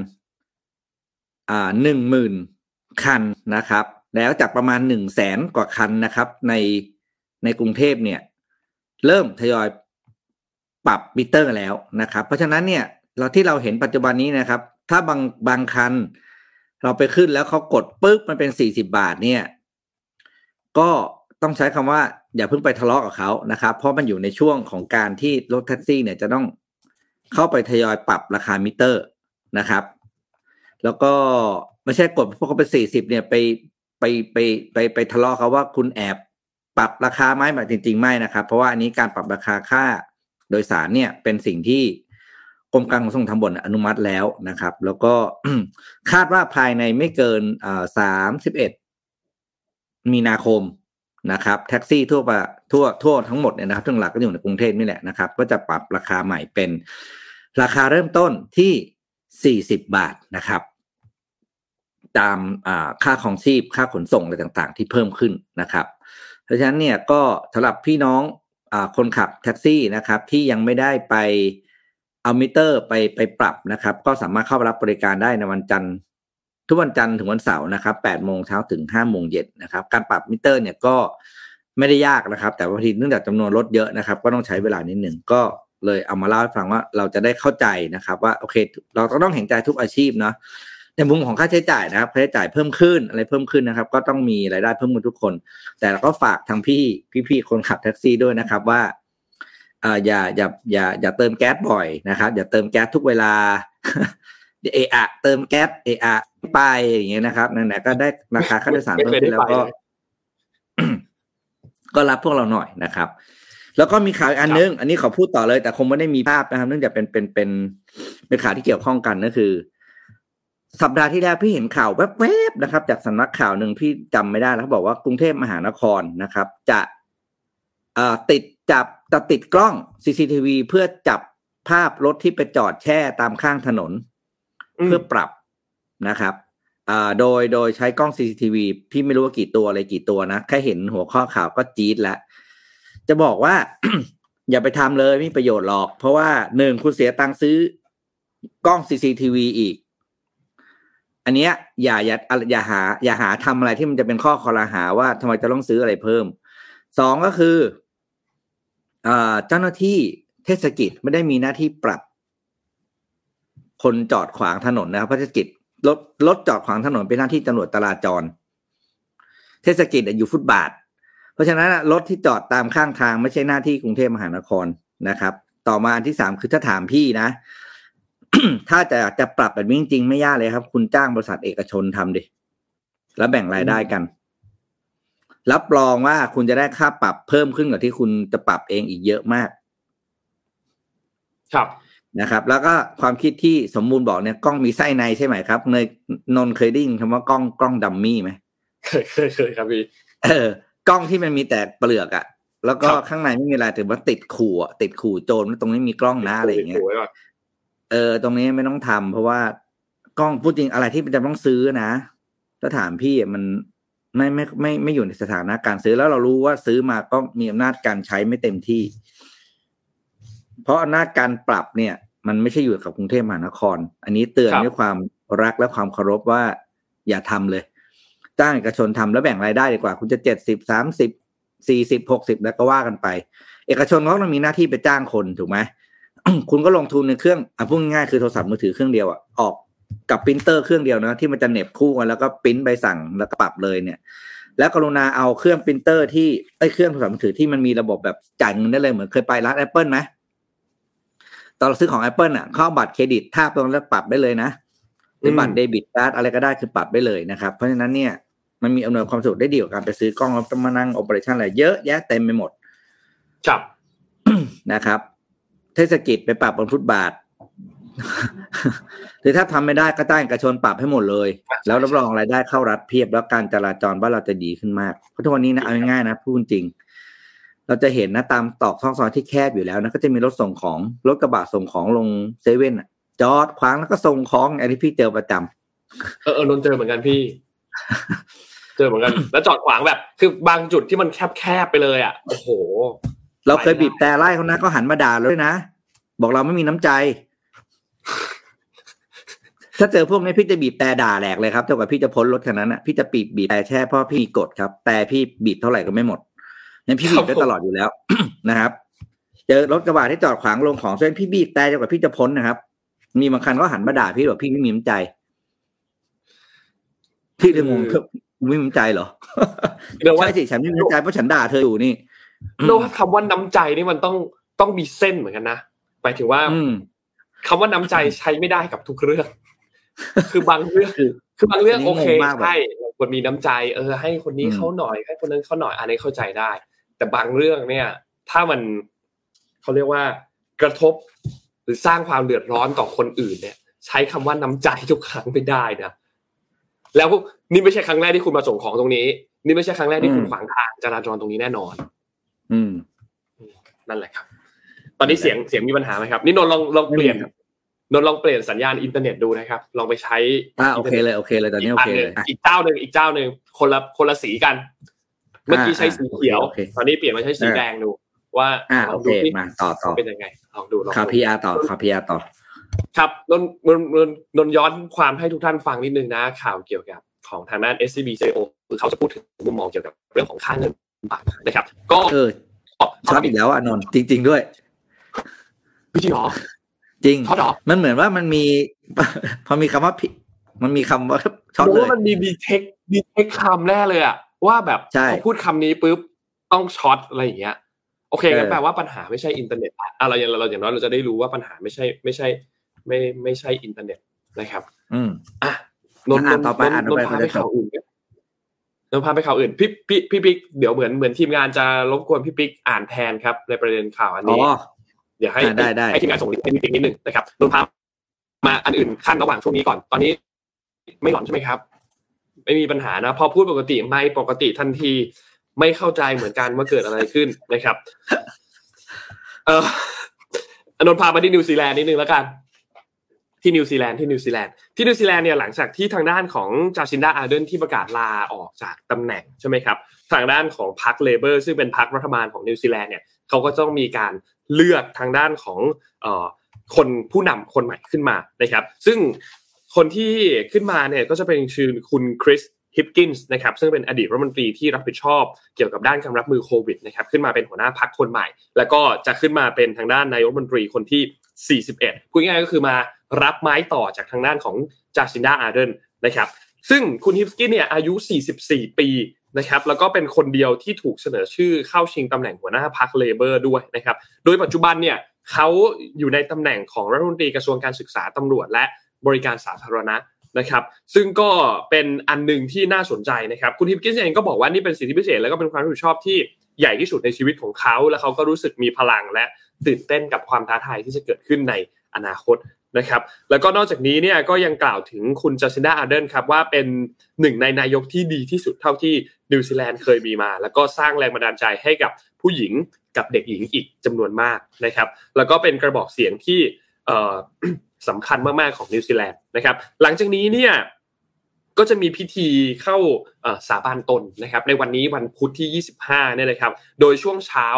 อ่าหนึ่งหมื่นคันนะครับ แล้วจากประมาณหนึ่งแสนกว่าคันนะครับ ในในกรุงเทพเนี่ย เริ่มทยอยปรับมิเตอร์แล้วนะครับ เพราะฉะนั้นเนี่ย เราที่เราเห็นปัจจุบันนี้นะครับ ถ้าบางบางคัน เราไปขึ้นแล้วเขากดปึ๊บมันเป็นสี่สิบาทเนี่ย ก็ต้องใช้คำว่า อย่าเพิ่งไปทะเลาะกับเขานะครับ เพราะมันอยู่ในช่วงของการที่รถแท็กซี่เนี่ยจะต้องเข้าไปทยอยปรับราคามิเตอร์นะครับ แล้วก็ไม่ใช่กดเพราะเขาเป็นสี่สิบเนี่ยไปไปไปไปไปทะเลาะเขาว่าคุณแอบปรับราคาไหมแบบจริง ๆ ไม่นะครับ เพราะว่าอันนี้การปรับราคาค่าโดยสารเนี่ยเป็นสิ่งที่ กรมการขนส่งทางบกอนุมัติแล้วนะครับ แล้วก็คาดว่าภายในไม่เกินสามสิบเอ็ดมีนาคมนะครับ แท็กซี่ทั่วประทั่วทั่วทั้งหมดเนี่ยนะครับทั้งหลักก็อยู่ในกรุงเทพนี่แหละนะครับ ก็จะปรับราคาใหม่เป็น ราคาเริ่มต้นที่สี่สิบบาทนะครับ ตามค่าครองชีพค่าขนส่งอะไรต่างๆ ที่เพิ่มขึ้นนะครับ เพราะฉะนั้นเนี่ยก็สำหรับพี่น้องอคนขับแท็กซี่นะครับ ที่ยังไม่ได้ไป เอามิเตอร์ไปไปปรับนะครับ ก็สามารถเข้ารับบริการได้ในวันจันทร์ ทุกวันจันทร์ถึงวันเสาร์นะครับ8โมงเช้าถึง5โมงเย็นนะครับ การปรับมิเตอร์เนี่ยก็ไม่ได้ยากนะครับ แต่บางทีเนื่องจากจำนวนรถเยอะนะครับ ก็ต้องใช้เวลานิดหนึ่งก็เลยเอามาเล่าให้ฟังว่าเราจะได้เข้าใจนะครับ ว่าโอเค เราก็ต้องเห็นใจทุกอาชีพเนาะในมุมของค่าใช้จ่ายนะครับค่าใช้จ่ายเพิ่มขึ้นอะไรเพิ่มขึ้นนะครับ ก็ต้องมีรายได้เพิ่มขึ้นทุกคน แต่เราก็ฝากทางพี่พี่ๆคนขับแท็กซี่ด้วยนะครับ ว่า อ่าอย่าอย่าอย่าอย่าเติมแก๊สบ่อยนะครับอย่าเติมแก๊สทุกเวลาเอะอะเติมแก๊สเอะอะไปอย่างเงี้ยนะครับนั่นแหละก็ได้ราคาค่าโดยสารไม่เพิ่มเคยได้ขึ้นแล้วก็ไปเลยก็รับพวกเราหน่อยนะครับ แล้วก็มีข่าวอีกอันนึง อันนี้ขอพูดต่อเลย แต่คงไม่ได้มีภาพนะครับ เนื่องจากเป็นเป็นเป็นเป็นข่าวที่เกี่ยวข้องกันก็คือ สัปดาห์ที่แล้วพี่เห็นข่าวแวบๆนะครับ จากสำนักข่าวหนึ่งพี่จำไม่ได้แล้วเขาบอกว่ากรุงเทพมหานครนะครับ จะเอ่อติดจับ จะติดกล้อง CCTV เพื่อจับภาพรถที่ไปจอดแช่ตามข้างถนนอืมเพื่อปรับนะครับอ่าโดยโดยใช้กล้อง CCTV พี่ไม่รู้ว่ากี่ตัวอะไรกี่ตัวนะ แค่เห็นหัวข้อข่าวก็จี๊ดแล้ว จะบอกว่า อย่าไปทำเลยไม่มีประโยชน์หรอก เพราะว่าหนึ่งคุณเสียตังค์ซื้อกล้อง CCTV อีก อันเนี้ยอย่าอย่าอย่าหา อย่าหาทำอะไรที่มันจะเป็นข้อคอรหาว่าทำไมจะต้องซื้ออะไรเพิ่ม สองก็คืออ่า เจ้าหน้าที่เทศกิจไม่ได้มีหน้าที่ปรับ คนจอดขวางถนนนะครับเทศกิจรถรถจอดขวางถนนเป็นหน้าที่ตำรวจจราจร เทศกิจอยู่ฟุตบาท เพราะฉะนั้นรถที่จอดตามข้างทางไม่ใช่หน้าที่กรุงเทพมหานครนะครับ ต่อมาอันที่สามคือถ้าถามพี่นะถ้าจะจะปรับแบบนี้จริงๆไม่ยากเลยครับ คุณจ้างบริษัทเอกชนทำดิแล้วแบ่งรายได้กัน รับรองว่าคุณจะได้ค่าปรับเพิ่มขึ้นกว่าที่คุณจะปรับเองอีกเยอะมาก ครับนะครับ แล้วก็ความคิดที่สมบูรณ์บอกเนี่ยกล้องมีไส้ในใช่ไหมครับเนยนนท์เคยได้ยินคำว่ากล้องกล้องดัมมี่ไหมเคยเคยเคยครับพี่เออกล้องที่มันมีแต่เปลือกอะแล้วก็ครับข้างในไม่มีอะไรถือว่าติดขู่อะติดขู่โจรว่าตรงนี้มีกล้องนะอะไรอย่างเงี้ยโไว้ก่อนเออ ตรงนี้ไม่ต้องทำเพราะว่ากล้องพูดจริงอะไรที่จะต้องซื้อนะถ้าถามพี่อะมัน ไม่ไม่ไม่ไม่อยู่ในสถานะการซื้อแล้วเรารู้ว่าซื้อมาก็มีอำนาจการใช้ไม่เต็มที่ เพราะอำนาจการปรับเนี่ย มันไม่ใช่อยู่กับกรุงเทพมหานคร อันนี้เตือนด้วยความรักและความเคารพว่า อย่าทำเลยจ้างเอกชนทำแล้วแบ่งรายได้ดีกว่า คุณจะเจ็ดสิบสามสิบสี่สิบหกสิบแล้วก็ว่ากันไป เอกชนเขาต้องมีหน้าที่ไปจ้างคนถูกไหมคุณก็ลงทุนในเครื่องอะพูดง่ายๆคือโทรศัพท์มือถือเครื่องเดียวอะออก กับปรินเตอร์เครื่องเดียวนะที่มันจะเหน็บคู่กันแล้วก็ปริ้นใบสั่งแล้วก็ปรับเลยเนี่ย แล้วกรุณาเอาเครื่องปรินเตอร์ที่ไอ้เครื่องโทรศัพท์มือถือที่มันมีระบบแบบจ่ายเงินได้เลยเหมือนเคยไปร้าน Apple ไหมตอนเราซื้อของ Apple อะเอาบัตรเครดิตทาบตรงนั้นแล้วปรับได้เลยนะหรือบัตร debit card อะไรก็ได้คือปรับได้เลยนะครับ เพราะฉะนั้นเนี่ยมันมีอำนวยความสะดวกได้ดีกว่าการไปซื้อกล้องแล้วต้องมานั่ง operation อะไรเยอะแยะเต็มไปหมดจับนะครับ เทศกิจไปปรับบนฟุตบาท หรือถ้าทำไม่ได้ก็จ้างเอกชนปรับให้หมดเลย แล้วรับรองรายได้เข้ารัฐเพียบแล้วการจราจรบ้านเราจะดีขึ้นมากเพราะทุกวันนี้นะเอาง่ายๆนะพูดจริง เราจะเห็นนะตามตอกช่องซอยที่แคบอยู่แล้วนะก็จะมีรถส่งของรถกระบะส่งของลงเซเว่นอะจอดขวางแล้วก็ส่งของอันนี้พี่เจอประจำเออเออนนท์เจอเหมือนกันพี่ เจอเหมือนกัน แล้วจอดขวางแบบ คือบางจุดที่มันแคบๆไปเลยอะโอ้โห เราเคยบีบแต่ไล่เขานะก็หันมาด่าเราด้วยนะบอกเราไม่มีน้ำใจ ถ้าเจอพวกนี้พี่จะบีบแต่ด่าแหลกเลยครับเท่ากับพี่จะพ้นรถคันนั้นอะพี่จะปีบบีบแต่แช่เพราะพี่มีกฎครับ แต่พี่บีบเท่าไหร่ก็ไม่หมดงั้นพี่บีบได้ตลอดอยู่แล้วนะครับ เจอรถกระบะที่จอดขวางลงของเส้นพี่บีบแต่จนกว่าพี่จะพ้นนะครับ มีบางคันก็หันมาด่าพี่บอกพี่ไม่มีน้ำใจ พี่เลยงงคือไม่มีน้ำใจเหรอเดี๋ยวว่าใช่สิฉันไม่มีน้ำใจเพราะฉันด่าเธออยู่นี่เราว่าคำว่าน้ำใจนี่มันต้องต้องมีเส้นเหมือนกันนะหมายถึงว่าอืมคำว่าน้ำใจใช้ไม่ได้กับทุกเรื่อง คือบางเรื่องคือคือบางเรื่องอันนี้โอเคงงมากแบบใช่เราควรมีน้ำใจเออให้คนนี้อืมเขาหน่อยให้คนนั้นเขาหน่อยอันนี้เข้าใจได้ แต่บางเรื่องเนี่ย ถ้ามันเขาเรียกว่ากระทบ หรือสร้างความเดือดร้อนต่อคนอื่นเนี่ย ใช้คำว่าน้ำใจทุกครั้งไม่ได้นะแล้วนี่ไม่ใช่ครั้งแรกที่คุณมาส่งของตรงนี้ นี่ไม่ใช่ครั้งแรกที่คุณอืมขวางทางจราจรตรงนี้แน่นอน อืม นั่นแหละครับ ตอนนี้เสียงเสียงมีปัญหาไหมครับ นี่นนท์ลองลองเปลี่ยนไม่มีครับ นนท์ลองเปลี่ยนสัญญาณอินเทอร์เน็ตดูนะครับ ลองไปใช้อ่าโอเคเลยโอเคเลยตอนนี้โอเคเลยกนหนึ่งอีกเจ้าหนึ่งอีกเจ้าหนึ่งคนละคนละสีกัน เมื่อกี้ใช้สีเขียวโอเคตอนนี้เปลี่ยนมาใช้สีเออแดงดูว่าอ่าลโอองเคดูที่มาต่อต่อเป็นยังไงลองดูลองข่าวดูพีอาร์ต่อข่าวพีอาร์ต่อ ครับนนท์นนท์นนท์นนท์ย้อนความให้ทุกท่านฟังนิดนึงนะข่าวเกี่ยวกับของทางด้าน SCB CEO คือเขาจะพูดถึงมุมมองเกี่ยวกับเรื่องของค่าเงินบาทนะครับ ก็เออช็อตอีกแล้วอะนนท์จริง ๆด้วยจริงเหรอ จริงช็อตเหรอมันเหมือนว่ามันมี พอมีคำว่าผิดมันมีคำว่าช็อตผมเลยว่ามันมี detect detect คำแน่เลยอะว่าแบบใช่พอพูดคำนี้ปุ๊บต้องช็อตอะไรอย่างเงี้ยโอเคงั้นเออแปลว่าปัญหาไม่ใช่อินเทอร์เน็ตอะอะไรอย่างเราอย่างน้อยเราจะได้รู้ว่าปัญหาไม่ใช่ ไม่ใช่ ไม่ไม่ใช่อินเทอร์เน็ตนะครับ อืมอะนนท์อะนนท์ต่อไปนนท์อะนต่อนไปท์พาเขาไปจะข่าวอื่นกันนนท์พาไปข่าวอื่นพี่พี่พี่ปิ๊กเดี๋ยวเหมือนเหมือนทีมงานจะรบกวนพี่ปิ๊กอ่านแทนครับ ในประเด็นข่าวอันอ๋อนี้ เดี๋ยวให้อะได้ได้ให้ทีมงานส่งลิงก์ให้พี่ปิ๊กนิดนึงนะครับนนท์พามาอันอื่นขั้นระหว่างช่วงนี้ก่อน ตอนนี้ ไม่หลอนใช่ไหมครับ ไม่มีปัญหานะ พอพูดปกติไม่ปกติทันที ไม่เข้าใจเหมือนกันว่าเกิดอะไรขึ้นนะครับ เอออนนท์พามาที่นิวซีแลนด์นิดนึงแล้วกัน ที่นิวซีแลนด์ที่นิวซีแลนด์ที่นิวซีแลนด์เนี่ยหลังจากที่ทางด้านของจาซินดาอาร์เดิร์นที่ประกาศลาออกจากตำแหน่งใช่ไหมครับ ทางด้านของพรรคเลเบอร์ซึ่งเป็นพรรครัฐบาลของนิวซีแลนด์เนี่ยเขาก็ต้องมีการ เลือกทางด้านของอคนผู้นำคนใหม่ขึ้นมานะครับ ซึ่งคนที่ขึ้นมาเนี่ยก็จะเป็นชื่อคุณคริสฮิปกินส์นะครับซึ่งเป็นอดีตรัฐมนตรีที่รับผิดชอบเกี่ยวกับด้านการรับมือโควิดนะครับขึ้นมาเป็นหัวหน้าพรรคคนใหม่ แล้วก็จะขึ้นมาเป็นทางด้านนายกรัฐมนตรีคนที่ 41พูดง่ายก็คือมารับไม้ต่อจากทางด้านของจาซินดาอาร์เดนนะครับซึ่งคุณฮิปกินเนี่ยอายุ 44 ปี นะครับแล้วก็เป็นคนเดียวที่ถูกเสนอชื่อเข้าชิงตำแหน่งหัวหน้าพรรคเลเบอร์ด้วยนะครับโดยปัจจุบันเนี่ยเขาอยู่ในตำแหน่งของรัฐมนตรีกระทรวงการศึกษาตำรวจ และบริการสาธารณะนะครับ ซึ่งก็เป็นอันหนึ่งที่น่าสนใจนะครับ คุณฮิปกินส์เองก็บอกว่านี่เป็นสิทธิพิเศษแล้วก็เป็นความรับผิดชอบที่ใหญ่ที่สุดในชีวิตของเขา และเขาก็รู้สึกมีพลังและตื่นเต้นกับความท้าทายที่จะเกิดขึ้นในอนาคต นะครับแล้วก็นอกจากนี้เนี่ยก็ยังกล่าวถึงคุณจาซินดาอาร์เดิร์นครับว่าเป็นหนึ่งในนายกที่ดีที่สุดเท่าที่นิวซีแลนด์เคยมีมา แล้วก็สร้างแรงบันดาลใจให้กับผู้หญิงกับเด็กหญิงอีกจำนวนมากนะครับแล้วก็เป็นกระบอกเสียงที่สำคัญมากๆของนิวซีแลนด์นะครับหลังจากนี้เนี่ยก็จะมีพิธีเข้าสาบานตนนะครับในวันนี้วันพุธที่ 25เนี่ยนะครับโดยช่วงเช้า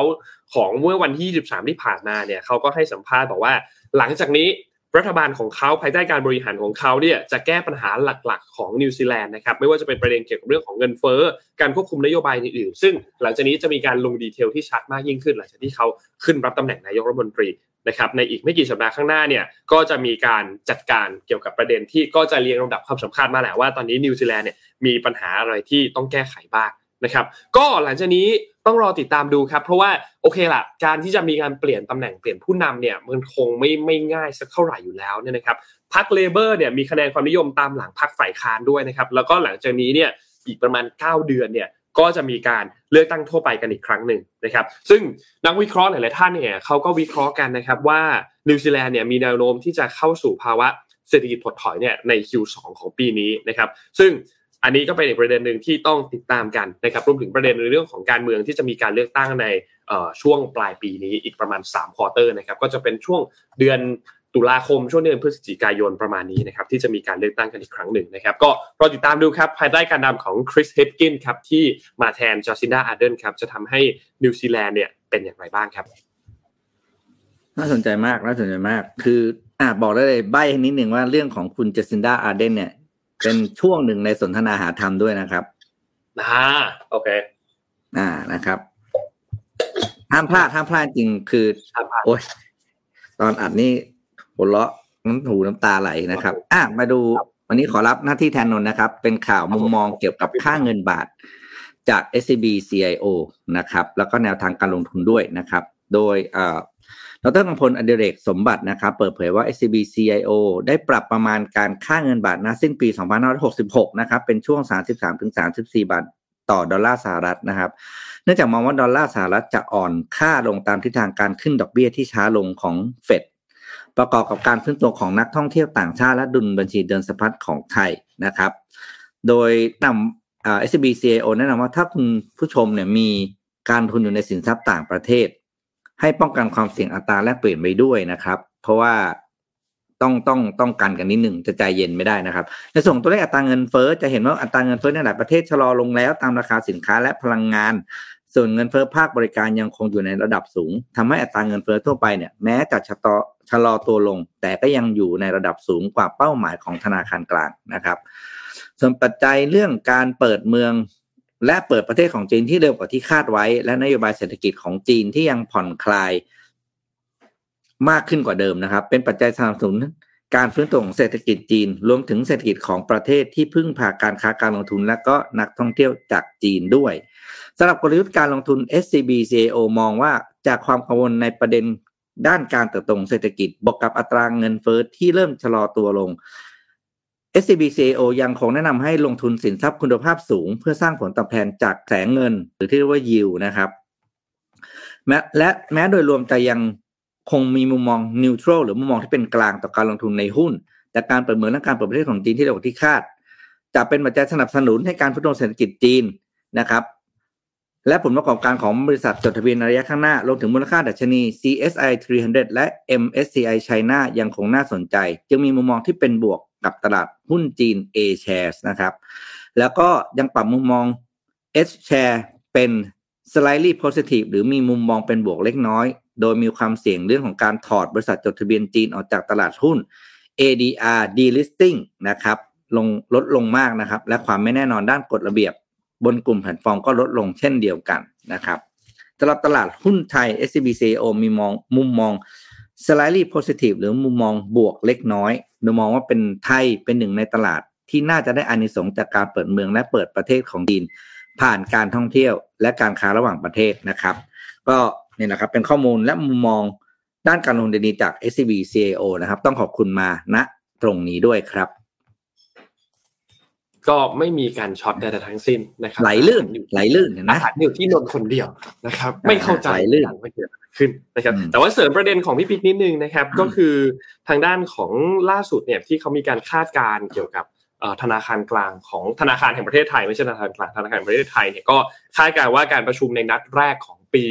ของเมื่อวันที่ 23 ที่ผ่านมาเนี่ยเขาก็ให้สัมภาษณ์บอกว่า หลังจากนี้ รัฐบาลของเขาภายใต้การบริหารของเขาเนี่ยจะแก้ปัญหาหลักๆ ของนิวซีแลนด์นะครับไม่ว่าจะเป็นประเด็นเกี่ยวกับเรื่องของเงินเฟ้อ การควบคุมนโยบายอื่นๆซึ่งหลังจากนี้จะมีการลง detail ที่ชัดมากยิ่งขึ้น หลังจากที่เขาขึ้นรับตำแหน่งนายกรัฐมนตรีนะครับในอีกไม่กี่สัปดาห์ข้างหน้าเนี่ยก็จะมีการจัดการเกี่ยวกับประเด็นที่ก็จะเรียงลำดับความสำคัญมาแหละว่าตอนนี้นิวซีแลนด์เนี่ยมีปัญหาอะไรที่ต้องแก้ไขบ้างนะครับก็หลังจากนี้ ต้องรอติดตามดูครับเพราะว่าโอเคละการที่จะมีการเปลี่ยนตำแหน่งเปลี่ยนผู้นำเนี่ยมันคงไม่ไม่ง่ายสักเท่าไหร่อยู่แล้วเนี่ยนะครับพรรคเลเบอร์เนี่ยมีคะแนนความนิยมตามหลังพรรคฝ่ายค้านด้วยนะครับแล้วก็หลังจากนี้เนี่ยอีกประมาณ 9 เดือนเนี่ยก็จะมีการเลือกตั้งทั่วไปกันอีกครั้งหนึ่งนะครับ ซึ่งนักวิเคราะห์หลาย ๆ ท่านเนี่ยเขาก็วิเคราะห์กันนะครับว่านิวซีแลนด์เนี่ยมีแนวโน้มที่จะเข้าสู่ภาวะเศรษฐกิจถดถอยเนี่ยใน Q2 ของปีนี้นะครับ ซึ่ง อันนี้ก็เป็นอีกประเด็นหนึ่งที่ต้องติดตามกันนะครับรวมถึงประเด็นในเรื่องของการเมืองที่จะมีการเลือกตั้งในช่วงปลายปีนี้อีกประมาณ3 quarter นะครับก็จะเป็นช่วงเดือนตุลาคมช่วงเดือนพฤศจิกายนประมาณนี้นะครับที่จะมีการเลือกตั้งกันอีกครั้งหนึ่งนะครับก็รอติดตามดูครับภายใต้การนำของคริสฮิปกินส์ครับที่มาแทนจาซินดาอาร์เดิร์นครับจะทำให้นิวซีแลนด์เนี่ยเป็นอย่างไรบ้างครับน่าสนใจมากน่าสนใจมาก คืออ่าบอกได้เลยใบ้นิดหนึ่งว่าเรื่องของคุณจาซินดาอาร์เดิร์นเนี่ย เป็นช่วงหนึ่งในสนทนาหาธรรมด้วยนะครับอ่าโอเค อ่านะครับห้ามพลาดห้ามพลาดจริงคือโอ้ยตอนอัดนี่หัวเราะน้ำหูน้ำตาไหลนะครับ อะมาดูวันนี้ขอรับหน้าที่แทนนนนะครับ เป็นข่าวมุมมองเกี่ยวกับค่าเงินบาทจาก SCB CIO นะครับ แล้วก็แนวทางการลงทุนด้วยนะครับ โดย ดรกำพลอดิเรกสมบัตินะครับเปิดเผยว่า SCB CIO ได้ปรับประมาณการค่าเงินบาทนะสิ้นปี 2566 นะครับเป็นช่วง 33-34 บาทต่อดอลลาร์สหรัฐนะครับ เนื่องจากมองว่าดอลลาร์สหรัฐจะอ่อนค่าลงตามทิศทางการขึ้นดอกเบี้ยที่ช้าลงของเฟดประกอบกับการฟื้นตัวของนักท่องเที่ยวต่างชาติและดุลบัญชีเดินสะพัดของไทยนะครับ โดยนำเอสบีซีโอแนะนำว่าถ้าคุณผู้ชมเนี่ยมีการทุนอยู่ในสินทรัพย์ต่างประเทศ ให้ป้องกันความเสี่ยงอัตราแลกเปลี่ยนไปด้วยนะครับ เพราะว่าต้องต้องต้องกันกันนิดหนึ่งจะใจเย็นไม่ได้นะครับ ในส่วนตัวเลขอัตราเงินเฟ้อจะเห็นว่าอัตราเงินเฟ้อในหลายประเทศชะลอลงแล้วตามราคาสินค้าและพลังงาน ส่วนเงินเฟ้อภาคบริการยังคงอยู่ในระดับสูงทำให้อัตราเงินเฟ้อทั่วไปเนี่ยแม้จะชะตอชะลอตัวลง แต่ก็ยังอยู่ในระดับสูงกว่าเป้าหมายของธนาคารกลางนะครับ ส่วนปัจจัยเรื่องการเปิดเมือง และเปิดประเทศของจีนที่เร็วกว่าที่คาดไว้ และนโยบายเศรษฐกิจของจีนที่ยังผ่อนคลายมากขึ้นกว่าเดิมนะครับ เป็นปัจจัยสนับสนุนการฟื้นตัวของเศรษฐกิจจีน รวมถึงเศรษฐกิจของประเทศที่พึ่งพาการค้าการลงทุน และก็นักท่องเที่ยวจากจีนด้วยสำหรับกลยุทธ์การลงทุน SCB CAO มองว่าจากความกังวลในประเด็นด้านการเติบโตของเศรษฐกิจบวกกับอัตราเงินเฟอ้อที่เริ่มชะลอตัวลง SCBCO ยังคงแนะนำให้ลงทุนสินทรัพย์คุณภาพสูง เพื่อสร้างผลตอบแทนจากแสงเงิน หรือที่เรียกว่ายิวนะครับแม้และแม้โดยรวมจะยังคงมีมุมมองนิวทรัลหรือมุมมองที่เป็นกลางต่อการลงทุนในหุ้น แต่การเปิดเมืองและการเปิดประเทศของจีนที่เร็วกว่าที่คาด จะเป็นปัจจัยสนับสนุนให้การพัฒนาเศรษฐกิจจีนนะครับ และผลประกอบการของบริษัทจดทะเบียนในระยะข้างหน้ารวมถึงมูลค่าดัชนี CSI 300 และ MSCI China ยังคงน่าสนใจ จึงมีมุมมองที่เป็นบวก กับตลาดหุ้นจีน A shares นะครับ แล้วก็ยังปรับมุมมอง H share เป็น slightly positive หรือมีมุมมองเป็นบวกเล็กน้อย โดยมีความเสี่ยงเรื่องของการถอดบริษัทจดทะเบียนจีนออกจากตลาดหุ้น ADR delisting นะครับลงลดลงมากนะครับ และความไม่แน่นอนด้านกฎระเบียบบนกลุ่มแพลตฟอร์มก็ลดลงเช่นเดียวกันนะครับสำหรับตลาดหุ้นไทย SCBCO มีมองมุมมอง slightly positive หรือมุมมองบวกเล็กน้อย โดยมองว่าเป็นไทยเป็นหนึ่งในตลาดที่น่าจะได้อานิสงส์จากการเปิดเมืองและเปิดประเทศของจีน ผ่านการท่องเที่ยว และการค้าระหว่างประเทศนะครับ ก็นี่แหละครับเป็นข้อมูลและมุมมองด้านการลงทุนดีๆจาก SCB CAO นะครับ ต้องขอบคุณมาณตรงนี้ด้วยครับ ก็ไม่มีการช็อตใดๆทั้งสิ้นนะครับไหลลื่นไหลลื่นเห็นไหมอาหารอยู่ที่นนท์คนเดียวนะครับ ไม่เข้าใจไหลลื่น ว่าเกิดอะไรขึ้นนะครับอืมแต่ว่าเสริมประเด็นของพี่ปิ๊กนิดนึงนะครับ ก็คือทางด้านของล่าสุดเนี่ยที่เขามีการคาดการณ์เกี่ยวกับเอ่อธนาคารกลางของธนาคารแห่งประเทศไทยไม่ใช่ธนาคารกลางธนาคารแห่งประเทศไทยเนี่ยก็คาดการณ์ว่าการประชุมในนัดแรกของปี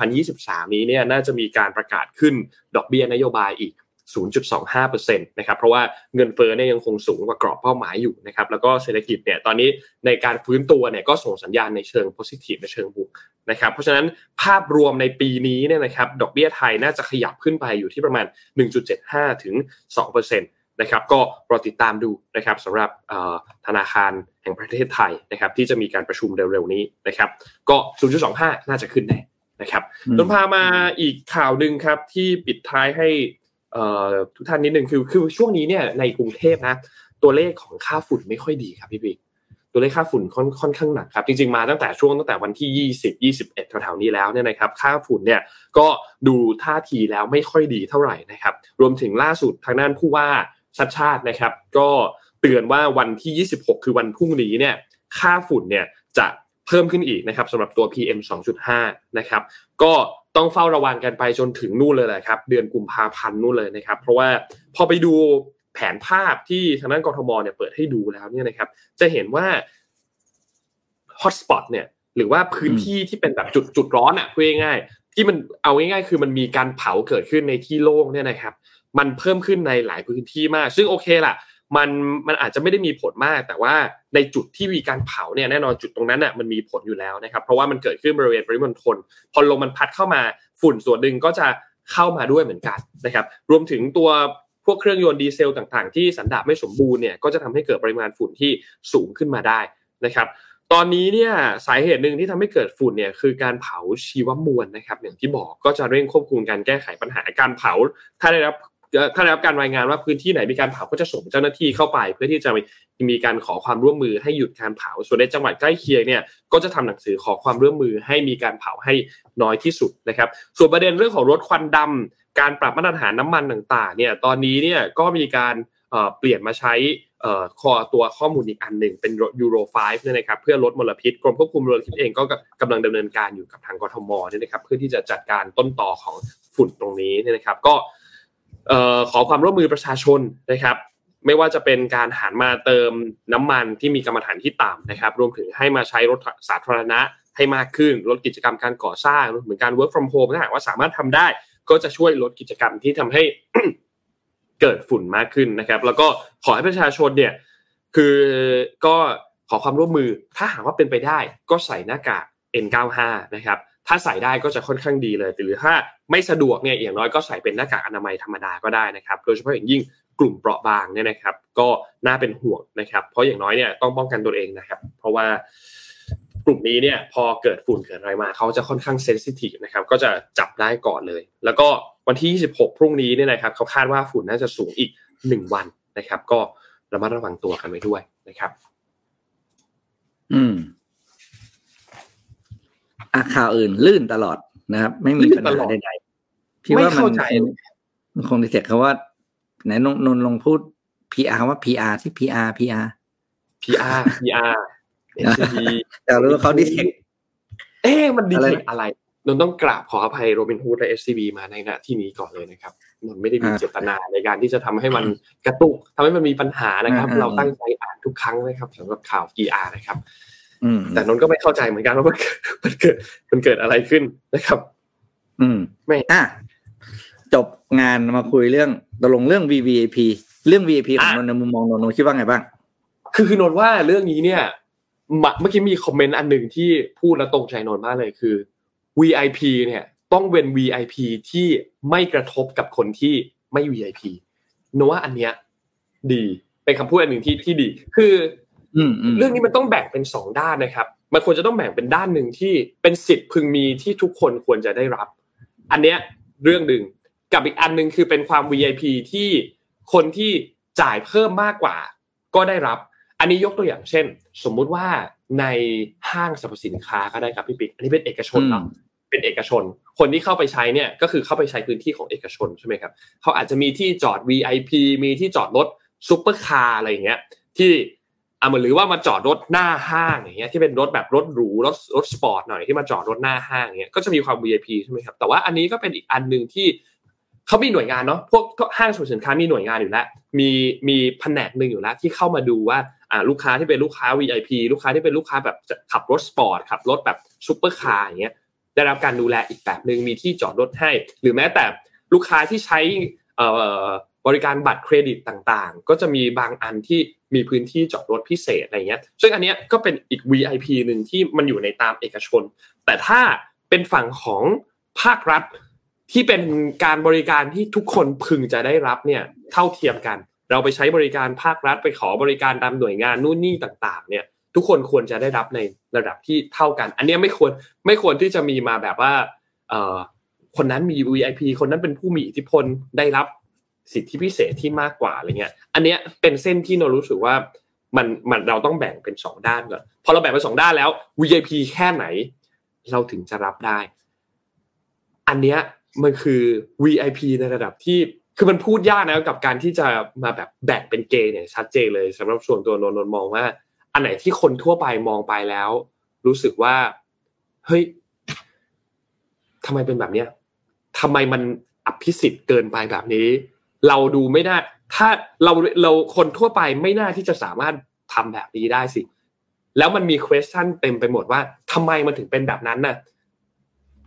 2023 นี้เนี่ยน่าจะมีการประกาศขึ้นดอกเบี้ยนโยบายอีก 0.25%นะครับเพราะว่าเงินเฟ้อเนี่ยยังคงสูงกว่ากรอบเป้าหมายอยู่นะครับแล้วก็เศรษฐกิจเนี่ยตอนนี้ในการฟื้นตัวเนี่ยก็ส่งสัญญาณในเชิง positive ในเชิงบวกนะครับเพราะฉะนั้นภาพรวมในปีนี้เนี่ยนะครับดอกเบี้ยไทยน่าจะขยับขึ้นไปอยู่ที่ประมาณ 1.75 ถึง 2%นะครับก็รอติดตามดูนะครับสำหรับเอ่อธนาคารแห่งประเทศไทยนะครับที่จะมีการประชุมเร็วๆนี้นะครับก็ 0.25 น่าจะขึ้นแน่นะครับอืมนนพามาอีกข่าวหนึ่งครับที่ปิดท้ายให้เอ่อ ทุกท่านนิดนึงคือคือช่วงนี้เนี่ยในกรุงเทพนะ ตัวเลขของค่าฝุ่นไม่ค่อยดีครับพี่บิ๊กตัวเลขค่าฝุ่นค่อนค่อนข้างหนักครับจริงๆมาตั้งแต่ช่วงตั้งแต่วันที่ 20 21แถวๆนี้แล้วเนี่ยนะครับค่าฝุ่นเนี่ยก็ดูท่าทีแล้วไม่ค่อยดีเท่าไหร่นะครับรวมถึงล่าสุดทางด้านผู้ว่าชัดชาตินะครับ ก็เตือนว่าวันที่ 26 คือวันพรุ่งนี้เนี่ยค่าฝุ่นเนี่ยจะ เพิ่มขึ้นอีกนะครับสำหรับตัว PM 2.5 นะครับก็ต้องเฝ้าระวังกันไปจนถึงนู่นเลยแหละครับ เดือนกุมภาพันธ์นู่นเลยนะครับ เพราะว่าพอไปดูแผนภาพที่ทางด้านกทมเนี่ยเปิดให้ดูแล้วเนี่ยนะครับ จะเห็นว่าฮอตสปอตเนี่ยหรือว่าพื้นที่ที่เป็นแบบจุดจุดร้อนอะพูดง่ายๆที่มันเอาง่ายๆ คือมันมีการเผาเกิดขึ้นในที่โล่งเนี่ยนะครับ มันเพิ่มขึ้นในหลายพื้นที่มาก ซึ่งโอเคล่ะ มันมันอาจจะไม่ได้มีผลมาก แต่ว่าในจุดที่มีการเผาเนี่ยแน่นอนจุดตรงนั้นน่ะมันมีผลอยู่แล้วนะครับ เพราะว่ามันเกิดขึ้นบริเวณปริมณฑลพอลมมันพัดเข้ามาฝุ่นส่วนหนึ่งก็จะเข้ามาด้วยเหมือนกันนะครับ รวมถึงตัวพวกเครื่องยนต์ดีเซลต่างๆ ที่สันดาปไม่สมบูรณ์เนี่ยก็จะทำให้เกิดปริมาณฝุ่นที่สูงขึ้นมาได้นะครับ ตอนนี้เนี่ยสาเหตุหนึ่งที่ทำให้เกิดฝุ่นเนี่ยคือการเผาชีวมวลนะครับ อย่างที่บอกก็จะเร่งควบคุมการแก้ไขปัญหาการเผา ถ้าได้รับ ถ้าได้รับการรายงานว่าพื้นที่ไหนมีการเผาก็จะส่งเจ้าหน้าที่เข้าไป เพื่อที่จะมีการขอความร่วมมือให้หยุดการเผา ส่วนในจังหวัดใกล้เคียงเนี่ยก็จะทำหนังสือขอความร่วมมือให้มีการเผาให้น้อยที่สุดนะครับ ส่วนประเด็นเรื่องของรถควันดำการปรับมาตรฐานน้ำมันต่างๆเนี่ยตอนนี้เนี่ยก็มีการเปลี่ยนมาใช้เอ่อคอตัวข้อมูลอีกอันหนึ่งเป็นยูโร5เนี่ยนะครับเพื่อลดมลพิษกรมควบคุมมลพิษเองก็กำลังดำเนินการอยู่กับทางกทมเนี่ยนะครับเพื่อที่จะจัดการต้นต่อของฝุ่นตรงนี้เนี่ยนะครับ ก็ ขอความร่วมมือประชาชนนะครับ ไม่ว่าจะเป็นการหันมาเติมน้ำมันที่มีกรรมฐานที่ต่ำนะครับ รวมถึงให้มาใช้รถสาธารณะให้มากขึ้นลดกิจกรรมการก่อสร้างรวมถึงการ work from home ถ้าหากว่าสามารถทำได้ ก็จะช่วยลดกิจกรรมที่ทำให้เกิดฝุ่นมากขึ้นนะครับ แล้วก็ขอให้ประชาชนเนี่ยคือก็ขอความร่วมมือถ้าหากว่าเป็นไปได้ ก็ใส่หน้ากาก N95 นะครับ ถ้าใส่ได้ก็จะค่อนข้างดีเลย หรือถ้าไม่สะดวกเนี่ยอย่างน้อยก็ใส่เป็นหน้ากากอนามัยธรรมดาก็ได้นะครับ โดยเฉพาะอย่างยิ่งกลุ่มเปราะบางเนี่ยนะครับ ก็น่าเป็นห่วงนะครับ เพราะอย่างน้อยเนี่ยต้องป้องกันตัวเองนะครับ เพราะว่ากลุ่มนี้เนี่ยพอเกิดฝุ่นเกิดอะไรมาเขาจะค่อนข้างเซนซิทีฟนะครับก็จะจับได้ก่อนเลย แล้วก็วันที่ 26 พรุ่งนี้เนี่ยนะครับเขาคาดว่าฝุ่นน่าจะสูงอีก 1 วันนะครับ ก็ระมัดระวังตัวกันไว้ด้วยนะครับ อืม อะข่าวอื่นลื่นตลอดนะครับ ไม่มีปัญลื่นตลหาอดใดๆพี่ว่าไม่มันเข้าใจมันคงจะเสร็จคำว่าไหนนนนนลองพูด PR ว่า PR ที่ PR PR PR PR NCT แต่รู้ว่าเขาดิเทคเอ๊ะมันดีอะไรเทนะคอะไรนนต้องกราบขออภัยโรบินฮูดและ SCB มาในณที่นี้ก่อนเลยนะครับนนไม่ได้มีอ่าเจตนาในการที่จะทำให้มันกระตุกทำให้มันมีปัญหานะครับอ่าเราตั้งใจอ่านทุกครั้งนะครับสำหรับข่าว PR นะครับอืม แต่นนท์ก็ไม่เข้าใจเหมือนกันว่ามันเกิดมันเกิดมันเกิดอะไรขึ้นนะครับ อืม ไม่อะจบงานมาคุยเรื่องตกลงเรื่อง VVIP เรื่อง VIP ของอะนนท์ในมุมมองนนท์นนท์คิดว่าไงบ้าง คือคือนนท์ว่าเรื่องนี้เนี่ยมะเมื่อกี้มีคอมเมนต์อันหนึ่งที่พูดแล้วตรงใจนนท์มากเลยคือ VIP เนี่ยต้องเป็น VIP ที่ไม่กระทบกับคนที่ไม่ VIP นนท์ว่าอันเนี้ยดีเป็นคำพูดอันหนึ่งที่ที่ดี คืออืมอืม เรื่องนี้มันต้องแบ่งเป็นสองด้านนะครับ มันควรจะต้องแบ่งเป็นด้านหนึ่งที่เป็นสิทธิ์พึงมีที่ทุกคนควรจะได้รับ อันเนี้ยเรื่องหนึ่งกับอีกอันหนึ่งคือเป็นความ VIP ที่คนที่จ่ายเพิ่มมากกว่า ก็ได้รับ อันนี้ยกตัวอย่างเช่น สมมุติว่าในห้างสรรพสินค้าก็ได้ครับพี่ปิ๊กอันนี้เป็นเอกชนเนาะเป็นเอกชน คนที่เข้าไปใช้เนี่ยก็คือเข้าไปใช้พื้นที่ของเอกชนใช่ไหมครับเขาอาจจะมีที่จอด VIP มีที่จอดรถซุปเปอร์คาร์อะไรอย่างเงี้ยที่ อะเหมือนหรือว่ามาจอดรถหน้าห้างอย่างเงี้ยที่เป็นรถแบบรถหรูรถรถสปอร์ตหน่อยที่มาจอดรถหน้าห้างอย่างเงี้ยก็จะมีความ VIP ใช่ไหมครับแต่ว่าอันนี้ก็เป็นอีกอันหนึ่งที่เขามีหน่วยงานเนาะพวกห้างสรรพสินค้ามีหน่วยงานอยู่แล้ว มีมีแผนกหนึ่งอยู่แล้วที่เข้ามาดูว่าอ่าลูกค้าที่เป็นลูกค้า VIP ลูกค้าที่เป็นลูกค้าแบบขับรถสปอร์ตขับรถแบบซุปเปอร์คาร์อย่างเงี้ยได้รับการดูแลอีกแบบหนึ่งมีที่จอดรถให้ หรือแม้แต่ลูกค้าที่ใช้เอ่อ บริการบัตรเครดิตต่างๆ ก็จะมีบางอันที่มีพื้นที่จอดรถพิเศษอะไรเงี้ย ซึ่งอันเนี้ยก็เป็นอีก VIP หนึ่งที่มันอยู่ในตามเอกชน แต่ถ้าเป็นฝั่งของภาครัฐที่เป็นการบริการที่ทุกคนพึงจะได้รับเนี่ยเท่าเทียมกัน เราไปใช้บริการภาครัฐไปขอบริการตามหน่วยงานนู่นนี่ต่างๆ เนี่ย ทุกคนควรจะได้รับในระดับที่เท่ากัน อันเนี้ยไม่ควรไม่ควรที่จะมีมาแบบว่า เอ่อคนนั้นมี VIP คนนั้นเป็นผู้มีอิทธิพลได้รับ สิทธิพิเศษที่มากกว่าอะไรเงี้ย อันเนี้ยเป็นเส้นที่เรารู้สึกว่ามันมันเราต้องแบ่งเป็นสองด้านก่อนพอเราแบ่งเป็นสองด้านแล้ว VIP แค่ไหน เราถึงจะรับได้ อันเนี้ยมันคือ VIP ในระดับที่คือมันพูดยากนะกับการที่จะมาแบบแบ่งเป็นเกย์เนี่ยชัดเจนเลยสำหรับส่วนตัวนนนมองว่า อันไหนที่คนทั่วไปมองไปแล้ว รู้สึกว่าเฮ้ยทำไมเป็นแบบเนี้ยทำไมมันอภิสิทธิ์เกินไปแบบนี้ เราดูไม่ได้ถ้าเราเราคนทั่วไปไม่น่าที่จะสามารถทำแบบนี้ได้สิ แล้วมันมี question เต็มไปหมดว่าทำไมมันถึงเป็นแบบนั้นน่ะ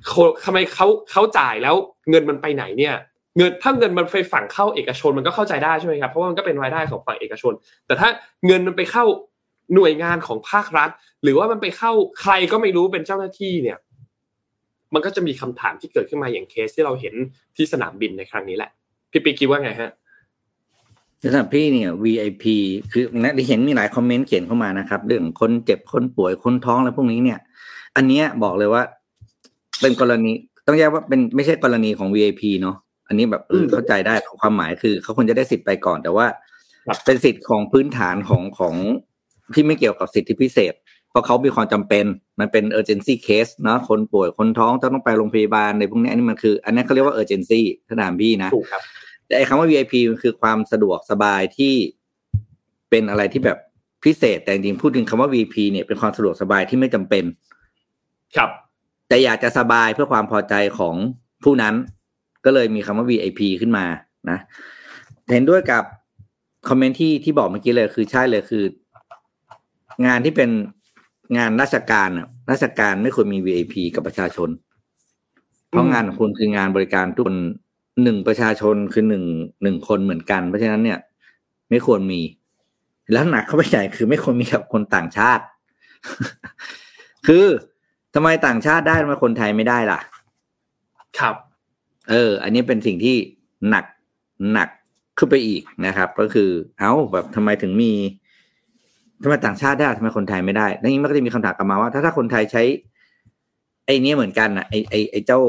เขาทำไมเขาเขาจ่ายแล้วเงินมันไปไหนเนี่ย เงินถ้าเงินมันไปฝั่งเข้าเอกชนมันก็เข้าใจได้ใช่ไหมครับเพราะว่ามันก็เป็นรายได้ของฝั่งเอกชน แต่ถ้าเงินมันไปเข้าหน่วยงานของภาครัฐ หรือว่ามันไปเข้าใครก็ไม่รู้เป็นเจ้าหน้าที่เนี่ย มันก็จะมีคำถามที่เกิดขึ้นมาอย่างเคสที่เราเห็นที่สนามบินในครั้งนี้แหละ พี่ปีคิดว่าไงฮะสำหรับพี่เนี่ย VIP คือนะที่เห็นมีหลายคอมเมนต์เขียนเข้ามานะครับ เรื่องคนเจ็บคนป่วยคนท้องอะไรพวกนี้เนี่ย อันเนี้ยบอกเลยว่า เป็นกรณีต้องแยกว่าเป็นไม่ใช่กรณีของ VIP เนาะอันนี้แบบเอออืมเข้าใจได้ความหมายคือเขาควรจะได้สิทธิ์ไปก่อนแต่ว่าครับเป็นสิทธิ์ของพื้นฐานของของที่ไม่เกี่ยวกับสิทธิพิเศษ เพราะเขามีความจำเป็น มันเป็น urgency case เนาะคนป่วยคนท้องต้องไปโรงพยาบาลในพวกนี้อันนี้มันคือ อันนี้เขาเรียกว่า urgency ถ้าถามพี่นะถูกครับแต่ไอ้คำว่า VIP มันคือความสะดวกสบายที่เป็นอะไรที่แบบพิเศษแต่จริงๆพูดถึงคำว่า VIP เนี่ยเป็นความสะดวกสบายที่ไม่จำเป็น ครับ แต่อยากจะสบายเพื่อความพอใจของผู้นั้น ก็เลยมีคำว่า VIP ขึ้นมานะเห็นด้วยกับคอมเมนต์ที่ที่บอกเมื่อกี้เลยคือใช่เลยคือ งานที่เป็น งานราชการน่ะราชการไม่ควรมี VIP กับประชาชน เพราะอืมงานของคุณคืองานบริการทุกคนหนึ่งประชาชนคือหนึ่งหนึ่งคนเหมือนกัน เพราะฉะนั้นเนี่ย ไม่ควรมี แล้วหนักเข้าไปใหญ่คือไม่ควรมีกับคนต่างชาติ คือทำไมต่างชาติได้ทำไมคนไทยไม่ได้ล่ะ ครับ เออ อันนี้เป็นสิ่งที่หนักหนักขึ้นไปอีกนะครับ ก็คือ เอ้าแบบทำไมถึงมี ทำไมต่างชาติได้ทำไมคนไทยไม่ได้แล้วนี้มันก็จะมีคำถามกลับมาว่า ถ้าถ้าคนไทยใช้ ไอ้เนี้ยเหมือนกันอะไอ้ไอ้ไอ้เจ้า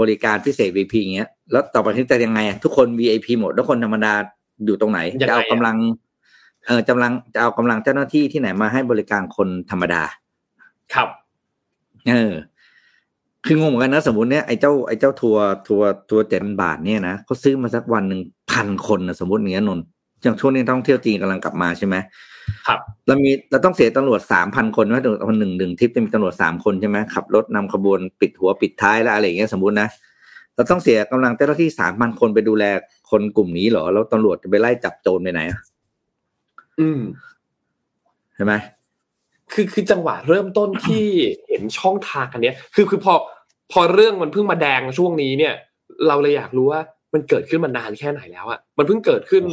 บริการพิเศษ VIP อย่างเงี้ยแล้วต่อไปที่จะยังไงอะทุกคน VIP หมด แล้วคนธรรมดาอยู่ตรงไหนยังไงอะจะเอากำลัง เออกำลังจะเอากำลังเจ้าหน้าที่ที่ไหนมาให้บริการคนธรรมดา ครับ เออ คืองงเหมือนกันนะสมมติเนี่ยไอ้เจ้าไอ้เจ้าทัวร์ทัวร์ทัวร์เจ็ดบาทเนี่ยนะเขาซื้อมาสักวันหนึ่งพันคนนะสมมติอย่างเงี้ยนนท์อย่างช่วงนี้ท่องเที่ยวจีนกำลังกลับมาใช่ไหม ครับเรามีเราต้องเสียตำรวจสามพันคนไหมคนหนึ่งหนึ่งทริปจะมีตำรวจสามคนใช่ไหมขับรถนำขบวนปิดหัวปิดท้ายแล้วอะไรอย่างเงี้ยสมมตินะเราต้องเสียกำลังเจ้าหน้าที่สามพันคนไปดูแลคนกลุ่มนี้เหรอแล้วตำรวจจะไปไล่จับโจรไปไหนอะอืมใช่ไหมคือคือจังหวะเริ่มต้นที่เห็นช่องทางอันเนี้ย คือคือพอพอเรื่องมันเพิ่งมาแดงช่วงนี้เนี่ย เราเลยอยากรู้ว่ามันเกิดขึ้นมานานแค่ไหนแล้วอะมันเพิ่งเกิดขึ้น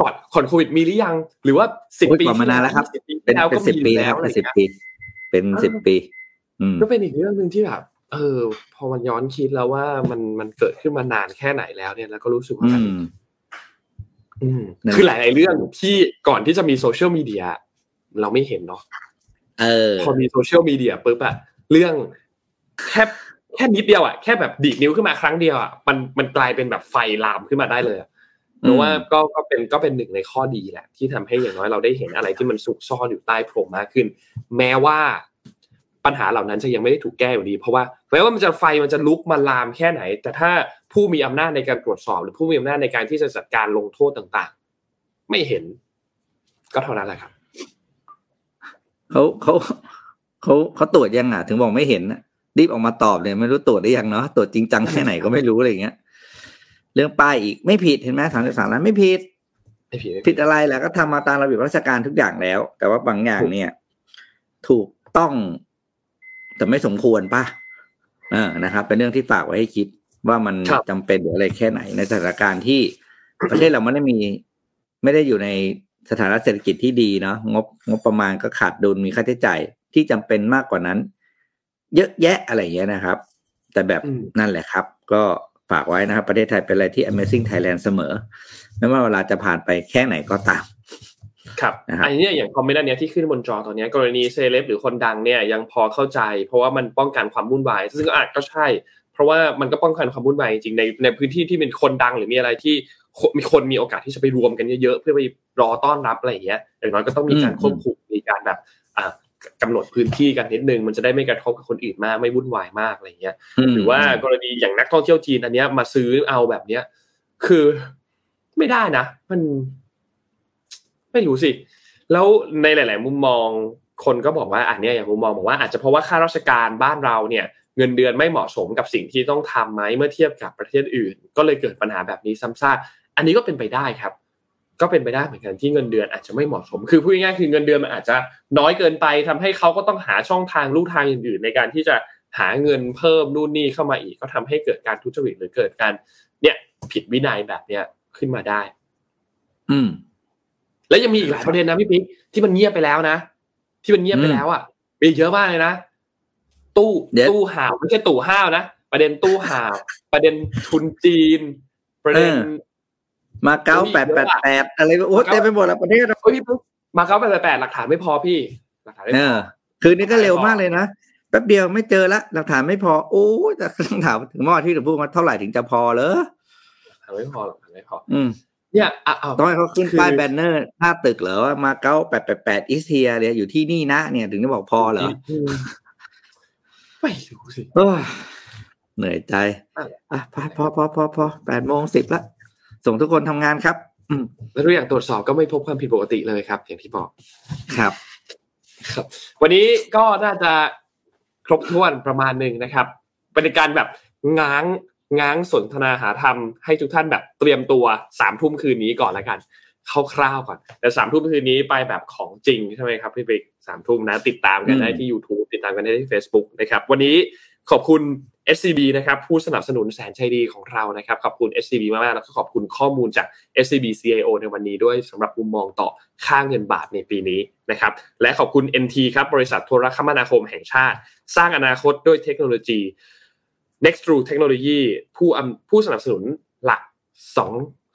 ก่อนก่อนโควิดมีหรือยัง หรือว่าสิบโอ้ยปีก่อนมานานแล้วครับสิบปีเป็นแล้วเป็นก็สิบมีปีอยู่แล้วอะไรเป็นสิบเงี้ยปี เป็นสิบปีอืมก็เป็นอีกเรื่องหนึ่งที่แบบเออ พอมันย้อนคิดแล้วว่ามันมันเกิดขึ้นมานานแค่ไหนแล้วเนี่ยแล้วก็รู้สึกว่าอืมันมอืมนั่นคือหลาย ๆ เรื่องที่ก่อนที่จะมีโซเชียลมีเดียเราไม่เห็นเนาะเออ พอมีโซเชียลมีเดียปุ๊บอะเรื่องแค่แค่นิดเดียวอะแค่แบบดีดนิ้วขึ้นมาครั้งเดียวอะมันมันกลายเป็นแบบไฟลามขึ้นมาได้เลยอะ เพราะว่าก็ก็เป็นก็เป็นหนึ่งในข้อดีแหละ ที่ทำให้อย่างน้อยเราได้เห็นอะไรที่มันซุกซ่อนอยู่ใต้พรมมากขึ้น แม้ว่าปัญหาเหล่านั้นจะยังไม่ได้ถูกแก้อยู่ดี เพราะว่าแม้ว่ามันจะไฟมันจะลุกมาลามแค่ไหน แต่ถ้าผู้มีอำนาจในการตรวจสอบ หรือผู้มีอำนาจในการที่จะจัดการลงโทษต่าง ๆ ไม่เห็น ก็เท่านั้นแหละครับเขาเขาเขาเขาตรวจยังอะ ถึงบอกไม่เห็นน่ะรีบออกมาตอบเลยไม่รู้ตรวจได้ยังเนาะตรวจจริงจังแค่ไหนก็ไม่รู้อะไรอย่างเงี้ย เรื่องป้ายอีกไม่ผิดเห็นไหมสามสิบสามล้านไม่ผิดไม่ผิดไม่ผิผิดดอะไรแหละก็ทำมาตามระเบียบราชการทุกอย่างแล้ว แต่ว่าบางอย่างเนี่ย ถูกต้อง แต่ไม่สมควรป่ะเออนะครับ เป็นเรื่องที่ฝากไว้ให้คิดว่ามันครับจำเป็นหรืออะไรแค่ไหน ในสถานการณ์ที่ประเทศเราไม่ได้มี ไม่ได้อยู่ในสถานะเศรษฐกิจที่ดีเนาะงบงบประมาณก็ขาดดุลมีค่าใช้จ่ายที่จำเป็นมากกว่านั้น เยอะแยะอะไรอย่างเงี้ยนะครับ แต่แบบอืมนั่นแหละครับ ก็ ฝากไว้นะครับ ประเทศไทยเป็นอะไรที่ Amazing Thailand เสมอ ไม่ว่าเวลาจะผ่านไปแค่ไหนก็ตาม ครับนะครับอันนี้เนี่ยอย่างคอมเมนต์อันเนี้ยที่ขึ้นบนจอตอนเนี้ยกรณีเซเลบหรือคนดังเนี่ยยังพอเข้าใจ เพราะว่ามันป้องกันความวุ่นวาย ซึ่งก็อาจก็ใช่ เพราะว่ามันก็ป้องกันความวุ่นวายจริงๆในในพื้นที่ที่เป็นคนดังหรือมีอะไรที่คนมีคนมีโอกาสที่จะไปรวมกันเยอะๆเพื่อไปรอต้อนรับอะไรอย่างเงี้ยอย่างน้อยก็ต้องมีการอืมควบคุมมีการแบบ อ่ากำหนดพื้นที่กันนิดนึงมันจะได้ไม่กระทบกับคนอื่นมากไม่วุ่นวายมากอะไรอย่างเงี้ยมหรือว่ากรณีอย่างนักท่องเที่ยวจีนอันเนี้ยมาซื้อเอาแบบเนี้ย คือไม่ได้นะ มัน ไม่รู้สิ แล้วในหลาย ๆ มุมมองคนก็บอกว่าอันเนี้ยอย่างมุมมองบอกว่าอาจจะเพราะว่าข้าราชการบ้านเราเนี่ย เงินเดือนไม่เหมาะสมกับสิ่งที่ต้องทำไหมเมื่อเทียบกับประเทศอื่น ก็เลยเกิดปัญหาแบบนี้ซ้ำซากอันนี้ก็เป็นไปได้ครับ ก็เป็นไปได้เหมือนกันที่เงินเดือนอาจจะไม่เหมาะสม คือพูดง่ายๆคือเงินเดือนมันอาจจะน้อยเกินไปทำให้เขาก็ต้องหาช่องทางลู่ทางอื่นๆ ในการที่จะหาเงินเพิ่มนู่นนี่เข้ามาอีกก็ทำให้เกิดการทุจริตหรือเกิดการเนี่ยผิดวินัยแบบเนี้ยขึ้นมาได้ อืม แล้วยังมีอีกหลายประเด็นนะพี่ปิ๊กที่มันเงียบไปแล้วนะที่มันเงียบไปแล้วอะมีอีกเยอะมากเลยนะตู้เดี๋ยวตู้ห่าวไม่ใช่ตู้ห้าวนะประเด็นตู้ห่าว ประเด็นทุนจีน ประเด็น มาเก้าโอ้ยแปดเยแปอะดอะแปดอะไรโอ้เต็มไปหมดแล้วประเทศเราเฮ้ยพี่ปิ๊กมาเก้าแปดแปดหลักฐานไม่พอพี่หลักฐานไม่เอพออ คืนนี้ก็เร็วมากเลยนะแป๊บเดียวไม่เจอละหลักฐานไม่พอ โอ้ยแต่ต้องถามถึงเมื่อวานที่เราพูดว่าเท่าไหร่ถึงจะพอเหรอหลักฐานไม่พอหลักฐานไม่พอ อืมเนี่ยอะเอาต้องให้เขาขึ้นคือป้ายแบนเนอร์หน้าตึกเหรอว่ามาเก้าแปดแปดแปดอิสเทียเนี่ยอยู่ที่นี่นะเนี่ยถึงจะบอกพอเหรอมไม่รู้สิโอ้ยเหนื่อยใจอะไรอะพอพอพอพอพอแปดโมงสิบละ ส่งทุกคนทำงานครับอืมแล้วทุกอย่างตรวจสอบก็ไม่พบความผิดปกติเลยครับ อย่างที่บอกครับ ครับ วันนี้ก็น่าจะครบถ้วนประมาณหนึ่งนะครับเป็นการแบบง้างง้างสนทนาหาธรรมให้ทุกท่านแบบเตรียมตัวสามทุ่มคืนนี้ก่อนแล้วกันคร่าวๆก่อน แต่สามทุ่มคืนนี้ไปแบบของจริงใช่ไหมครับพี่ปิ๊กสามทุ่มนะ ติดตามกันได้ที่ YouTube ติดตามกันได้ที่ Facebook นะครับ วันนี้ ขอบคุณ SCB นะครับผู้สนับสนุนแสนใจดีของเรานะครับขอบคุณ SCB มากๆแล้วก็ขอบคุณข้อมูลจาก SCB CIO ในวันนี้ด้วยสำหรับมุมมองต่อค่าเงินบาทในปีนี้นะครับและขอบคุณ NT ครับบริษัทโทรคมนาคมแห่งชาติ สร้างอนาคตด้วยเทคโนโลยี Next True Technology ผู้ผู้สนับสนุนหลักส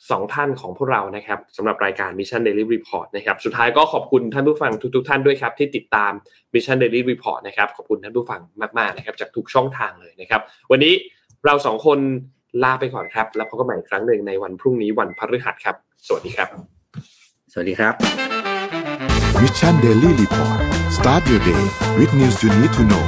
องสองท่านของพวกเรานะครับสำหรับรายการ Mission Daily Report นะครับสุดท้ายก็ขอบคุณท่านผู้ฟังทุกๆท่านด้วยครับ ที่ติดตาม Mission Daily Report นะครับขอบคุณท่านผู้ฟังมากๆนะครับจากทุกช่องทางเลยนะครับวันนี้เราสองคนลาไปก่อนครับ แล้วพบกันใหม่อีกครั้งหนึ่งในวันพรุ่งนี้วันพฤหัสครับ สวัสดีครับ สวัสดีครับ Mission Daily Report start your day with news you need to know